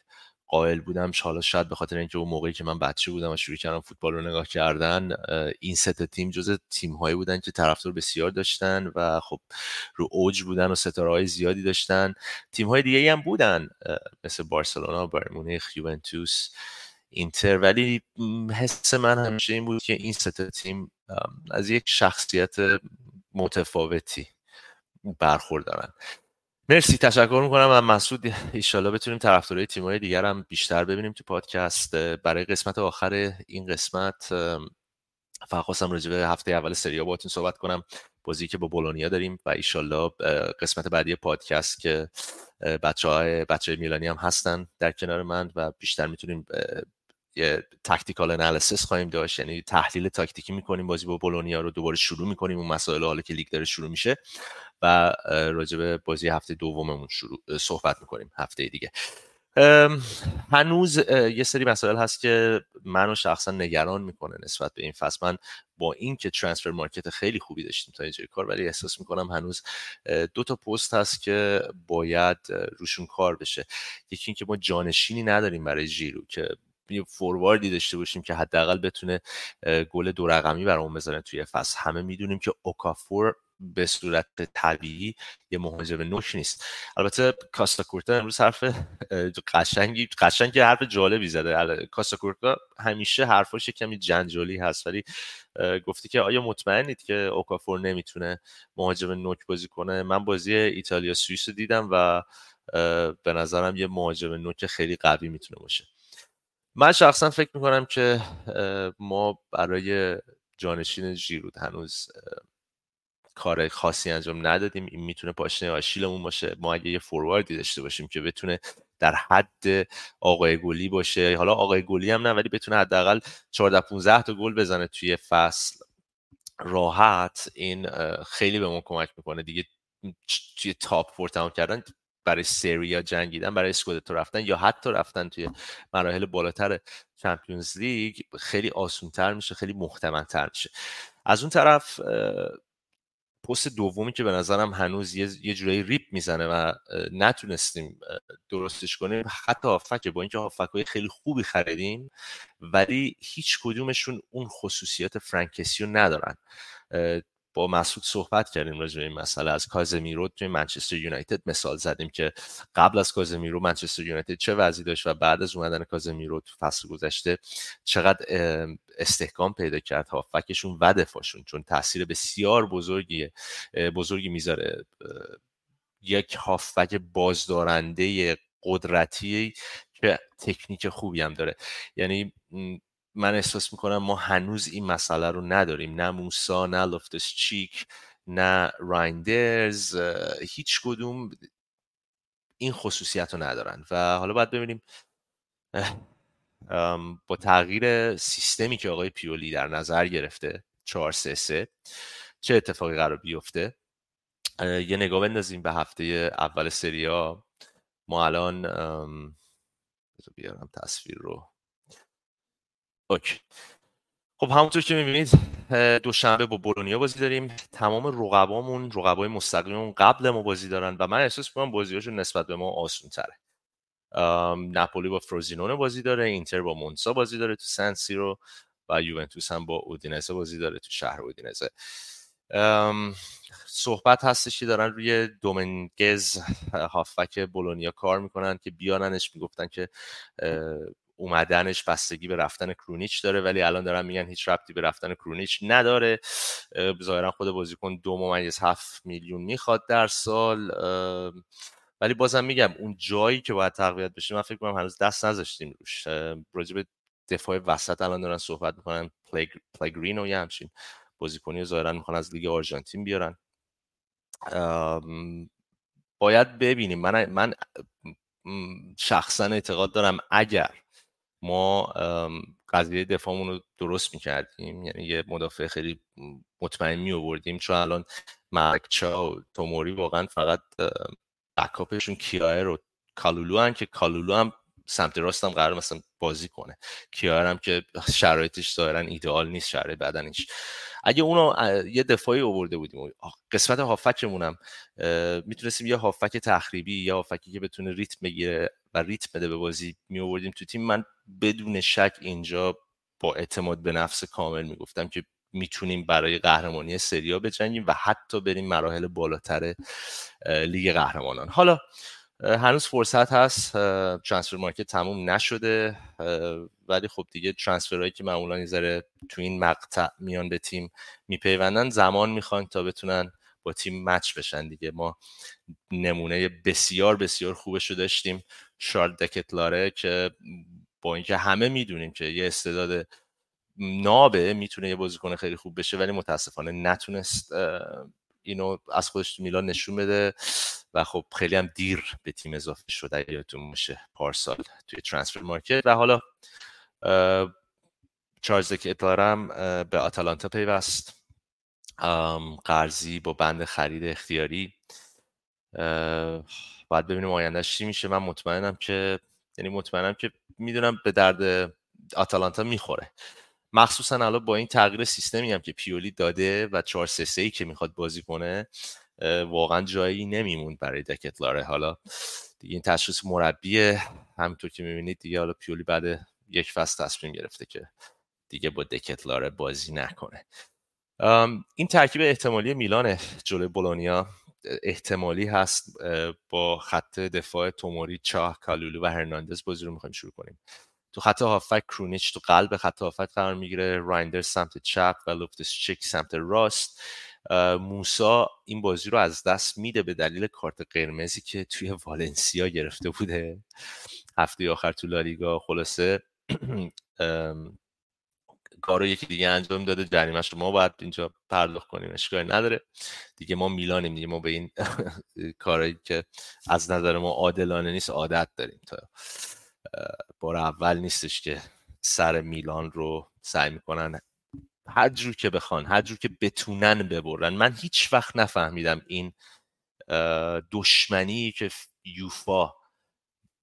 قائل بودم. حالا شاید به خاطر اینکه اون موقعی که من بچه بودم و شروع کردم فوتبال رو نگاه کردن این ست تیم جز تیم هایی بودن که طرفدار بسیار داشتن و خب رو اوج بودن و ستاره های زیادی داشتن. تیم های دیگه هم بودن مثل بارسلونا بایر مونیخ یوونتوس اینتر. ولی حس من همیشه این بود که این ست تیم از یک شخصیت متفاوتی برخوردارن. مرسی. تشکر می‌کنم. من مسعود ایشالله بتونیم طرفدارای تیم‌های دیگر هم بیشتر ببینیم تو پادکست. برای قسمت آخر این قسمت فقط خواستم راجع به هفته اول سری آ باهاتون صحبت کنم. بازی که با بولونیا داریم و ایشالله قسمت بعدی پادکست که بچه های بچه میلانی هم هستن در کنار من و بیشتر می‌تونیم یه tactical analysis خواهیم داشت. یعنی تحلیل تاکتیکی می‌کنیم بازی با بولونیا رو دوباره شروع می‌کنیم اون مسائل حالا که لیگ داره شروع میشه و راجع به بازی هفته دوممون شروع صحبت می‌کنیم هفته دیگه. هنوز یه سری مسائل هست که منو شخصا نگران می‌کنه نسبت به این فصل. من با اینکه ترانسفر مارکت خیلی خوبی داشتیم تا اینجای کار ولی احساس می‌کنم هنوز دو تا پست هست که باید روشون کار بشه. یکی اینکه ما جانشینی نداریم برای جیرو که یه فورواردی داشته باشیم که حداقل بتونه گل دو رقمی برامون بزنه توی فصل. همه می‌دونیم که اوکافور به صورت طبیعی یه مهاجم نوک نیست. البته کاستا کورتا امروز حرف قشنگی قشنگی حرف جالبی زده. کاستا کورتا همیشه حرفاش کمی جنجالی هست ولی گفتی که آیا مطمئنید که اوکافور نمی‌تونه مهاجم نوک بازی کنه؟ من بازی ایتالیا سوئیس دیدم و به نظرم یه مهاجم نوک خیلی قوی می‌تونه باشه. من شخصا فکر می‌کنم که ما برای جانشین ژیرود هنوز کار خاصی انجام ندادیم. این می‌تونه پاشنه آشیلمون باشه. ما اگه یه فورواردی داشته باشیم که بتونه در حد آقای گلی باشه. حالا آقای گلی هم نه ولی بتونه حداقل 14 15 تا گل بزنه توی فصل. راحت این خیلی به ما کمک می‌کنه. دیگه توی تاپ فور تمام کردن برای سریا جنگیدن برای اسکودتو رفتن یا حتی رفتن توی مراحل بالاتر چمپیونز لیگ خیلی آسونتر میشه خیلی محتملتر میشه. از اون طرف پست دومی که به نظرم هنوز یه, یه جورایی ریپ می‌زنه و نتونستیم درستش کنیم حتی هافکه با اینکه هافک خیلی خوبی خریدیم ولی هیچ کدومشون اون خصوصیات فرانکسیو ندارن. با مسعود صحبت کردیم راجع به این مسئله. از کازمیرو توی منچستر یونایتد مثال زدیم که قبل از کازمیرو منچستر یونایتد چه وضعی داشت و بعد از اومدن کازمیرو تو فصل گذشته چقدر استحکام پیدا کرد هافکشون و دفاعشون؟ چون تاثیر بسیار بزرگی بزرگی می‌ذاره. یک هافک بازدارنده قدرتی که تکنیک خوبی هم داره. یعنی من احساس می‌کنم ما هنوز این مسئله رو نداریم. نه موسا نه لفتس چیک نه رایندرز هیچ کدوم این خصوصیت رو ندارن. و حالا باید ببینیم با تغییر سیستمی که آقای پیولی در نظر گرفته 4 3 3 چه اتفاقی قرار بیفته؟ یه نگاه بندازیم به هفته اول سریا ما الان بیارم تصویر رو. okay. خب همونطور که می‌بینید دوشنبه با بولونیا بازی داریم. تمام رقبامون رقبای مستقیممون قبل ما بازی دارن و من احساس می‌کنم بازیاشون نسبت به ما آسون ناپولی با فروزینون بازی داره اینتر با مونسا بازی داره تو سن سیرو و یوونتوس هم با اودینزه بازی داره تو شهر اودینزه. صحبت هستش که دارن روی دومنگز هافک بولونیا کار می‌کنن که بیارنش. می‌گفتن که اومدنش بستگی به رفتن کرونیچ داره ولی الان دارن میگن هیچ ربطی به رفتن کرونیچ نداره. ظاهرا خود بازیکن دو ممیز هفت میلیون می‌خواد در سال. ولی بازم میگم اون جایی که باید تقویت بشه من فکر کنم هنوز دست نذاشتیم روش. راجع به دفاع وسط الان دارن صحبت می‌کنن. پلگرینو یا همچین بازیکنی ظاهرا می‌خوان از لیگ آرژانتین بیارن. باید ببینیم. من من شخصا اعتقاد دارم اگر ما قضیه دفاعمون رو درست می‌کردیم. یعنی یه مدافع خیلی مطمئن می آوردیم. چون الان مکچا و توموری واقعا فقط بکاپشون کیایر و کالولو هم که کالولو هم سمت راست هم قرار مثلا بازی کنه. کیایر هم که شرایطش ظاهرا ایدئال نیست شرایط بدنش. اگه اونو یه دفاعی آورده بودیم قسمت هافکمون هم می‌تونستیم یه هافک تخریبی یا هافکی که بتونه ریتم بگیره و ریتم بده به بازی می آوردیم تو تیم. من بدون شک اینجا با اعتماد به نفس کامل می‌گفتم که می‌تونیم برای قهرمانی سریا بجنگیم و حتی بریم مراحل بالاتر لیگ قهرمانان. حالا هنوز فرصت هست ترانسفر مارکت تموم نشده ولی خب دیگه ترانسفرهایی که معمولا یه تو این مقطع میان به تیم میپیوندن زمان می‌خوان تا بتونن با تیم مچ بشن دیگه. ما نمونه بسیار بسیار خوبش رو داشتیم شارل دکتلاره که با اینکه همه می‌دونیم که یه استعداد نابه می‌تونه یه بازیکن خیلی خوب بشه ولی متاسفانه نتونست اینو از خودش تو میلان نشون بده و خب خیلی هم دیر به تیم اضافه شد اگه یادتون باشه پارسال توی ترانسفر مارکت. و حالا چارلز اتلارم به آتالانتا پیوست. قرضی با بند خرید اختیاری. باید ببینیم آیندهش چی میشه. من مطمئنم که یعنی مطمئنم که می‌دونم به درد آتالانتا می‌خوره. مخصوصا الان با این تغییر سیستمی هم که پیولی داده و 4 3 ای که می‌خواد بازی کنه واقعا جایی نمیموند برای دکتلاره. حالا دیگه این تشخیص مربی همینطور که می‌بینید دیگه حالا پیولی بعد یک فصل تصمیم گرفته که دیگه با دکتلاره بازی نکنه. این ترکیب احتمالی میلان جلوی بولونیا. احتمالی هست با خط دفاع توموری چاه کالولو و هرناندز بازی رو می‌خوایم شروع کنیم. تو خط هافک کرونیچ تو قلب خط هافک قرار می‌گیره رایندر سمت چپ و لوفتس چک سمت راست. موسا این بازی رو از دست میده به دلیل کارت قرمزی که توی والنسیا گرفته بوده. هفته آخر تو لالیگا خلاصه [clears throat] کارو یکی دیگه انجام داده جریمش رو ما باید اینجا پرداخت کنیم اشکالی نداره. دیگه ما میلانیم دیگه ما به این [laughs] کارهایی که از نظر ما عادلانه نیست عادت داریم تا بار اول نیستش که سر میلان رو سعی می‌کنن هر جور که بخوان هر جور که بتونن ببرن. من هیچ وقت نفهمیدم این دشمنی که یوفا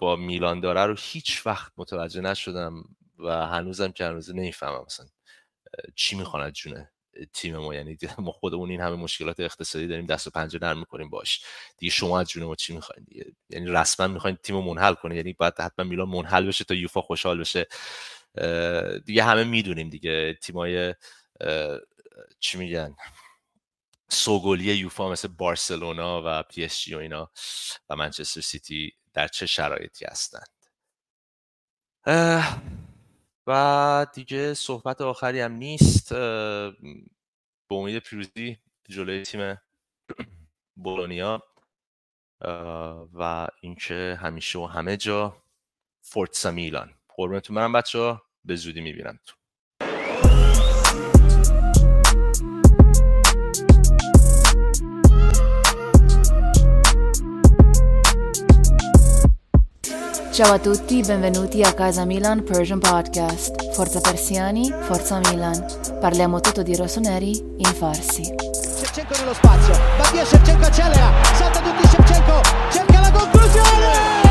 با میلان داره رو هیچ وقت متوجه نشدم. و هنوزم که هنوز نمی‌فهمم مثلا چی می‌خوان از جونه تیم ما؟ یعنی ما خودمون این همه مشکلات اقتصادی داریم دست و پنجه نرم می‌کنیم باش. دیگه شما از جون ما چی می‌خواین دیگه؟ یعنی رسما می‌خواین تیم منحل کنه یعنی باید حتما میلان منحل بشه تا یوفا خوشحال بشه. دیگه همه می‌دونیم دیگه تیمای چی میگن؟ سوگلی یوفا مثل بارسلونا و پی اس جی و اینا و منچستر سیتی در چه شرایطی هستند؟ و دیگه صحبت آخری هم نیست. به امید پیروزی جلوی تیم بولونیا. و اینکه همیشه و همه جا فورتسا میلان. قربونتون برم بچه ها به زودی می‌بینم تو Ciao a tutti, benvenuti a Casa Milan Persian Podcast. Forza Persiani, Forza Milan. Parliamo tutto di rossoneri in farsi. Shevchenko nello spazio, Mattia Shevchenko accelera, salta tutti Shevchenko, cerca la conclusione!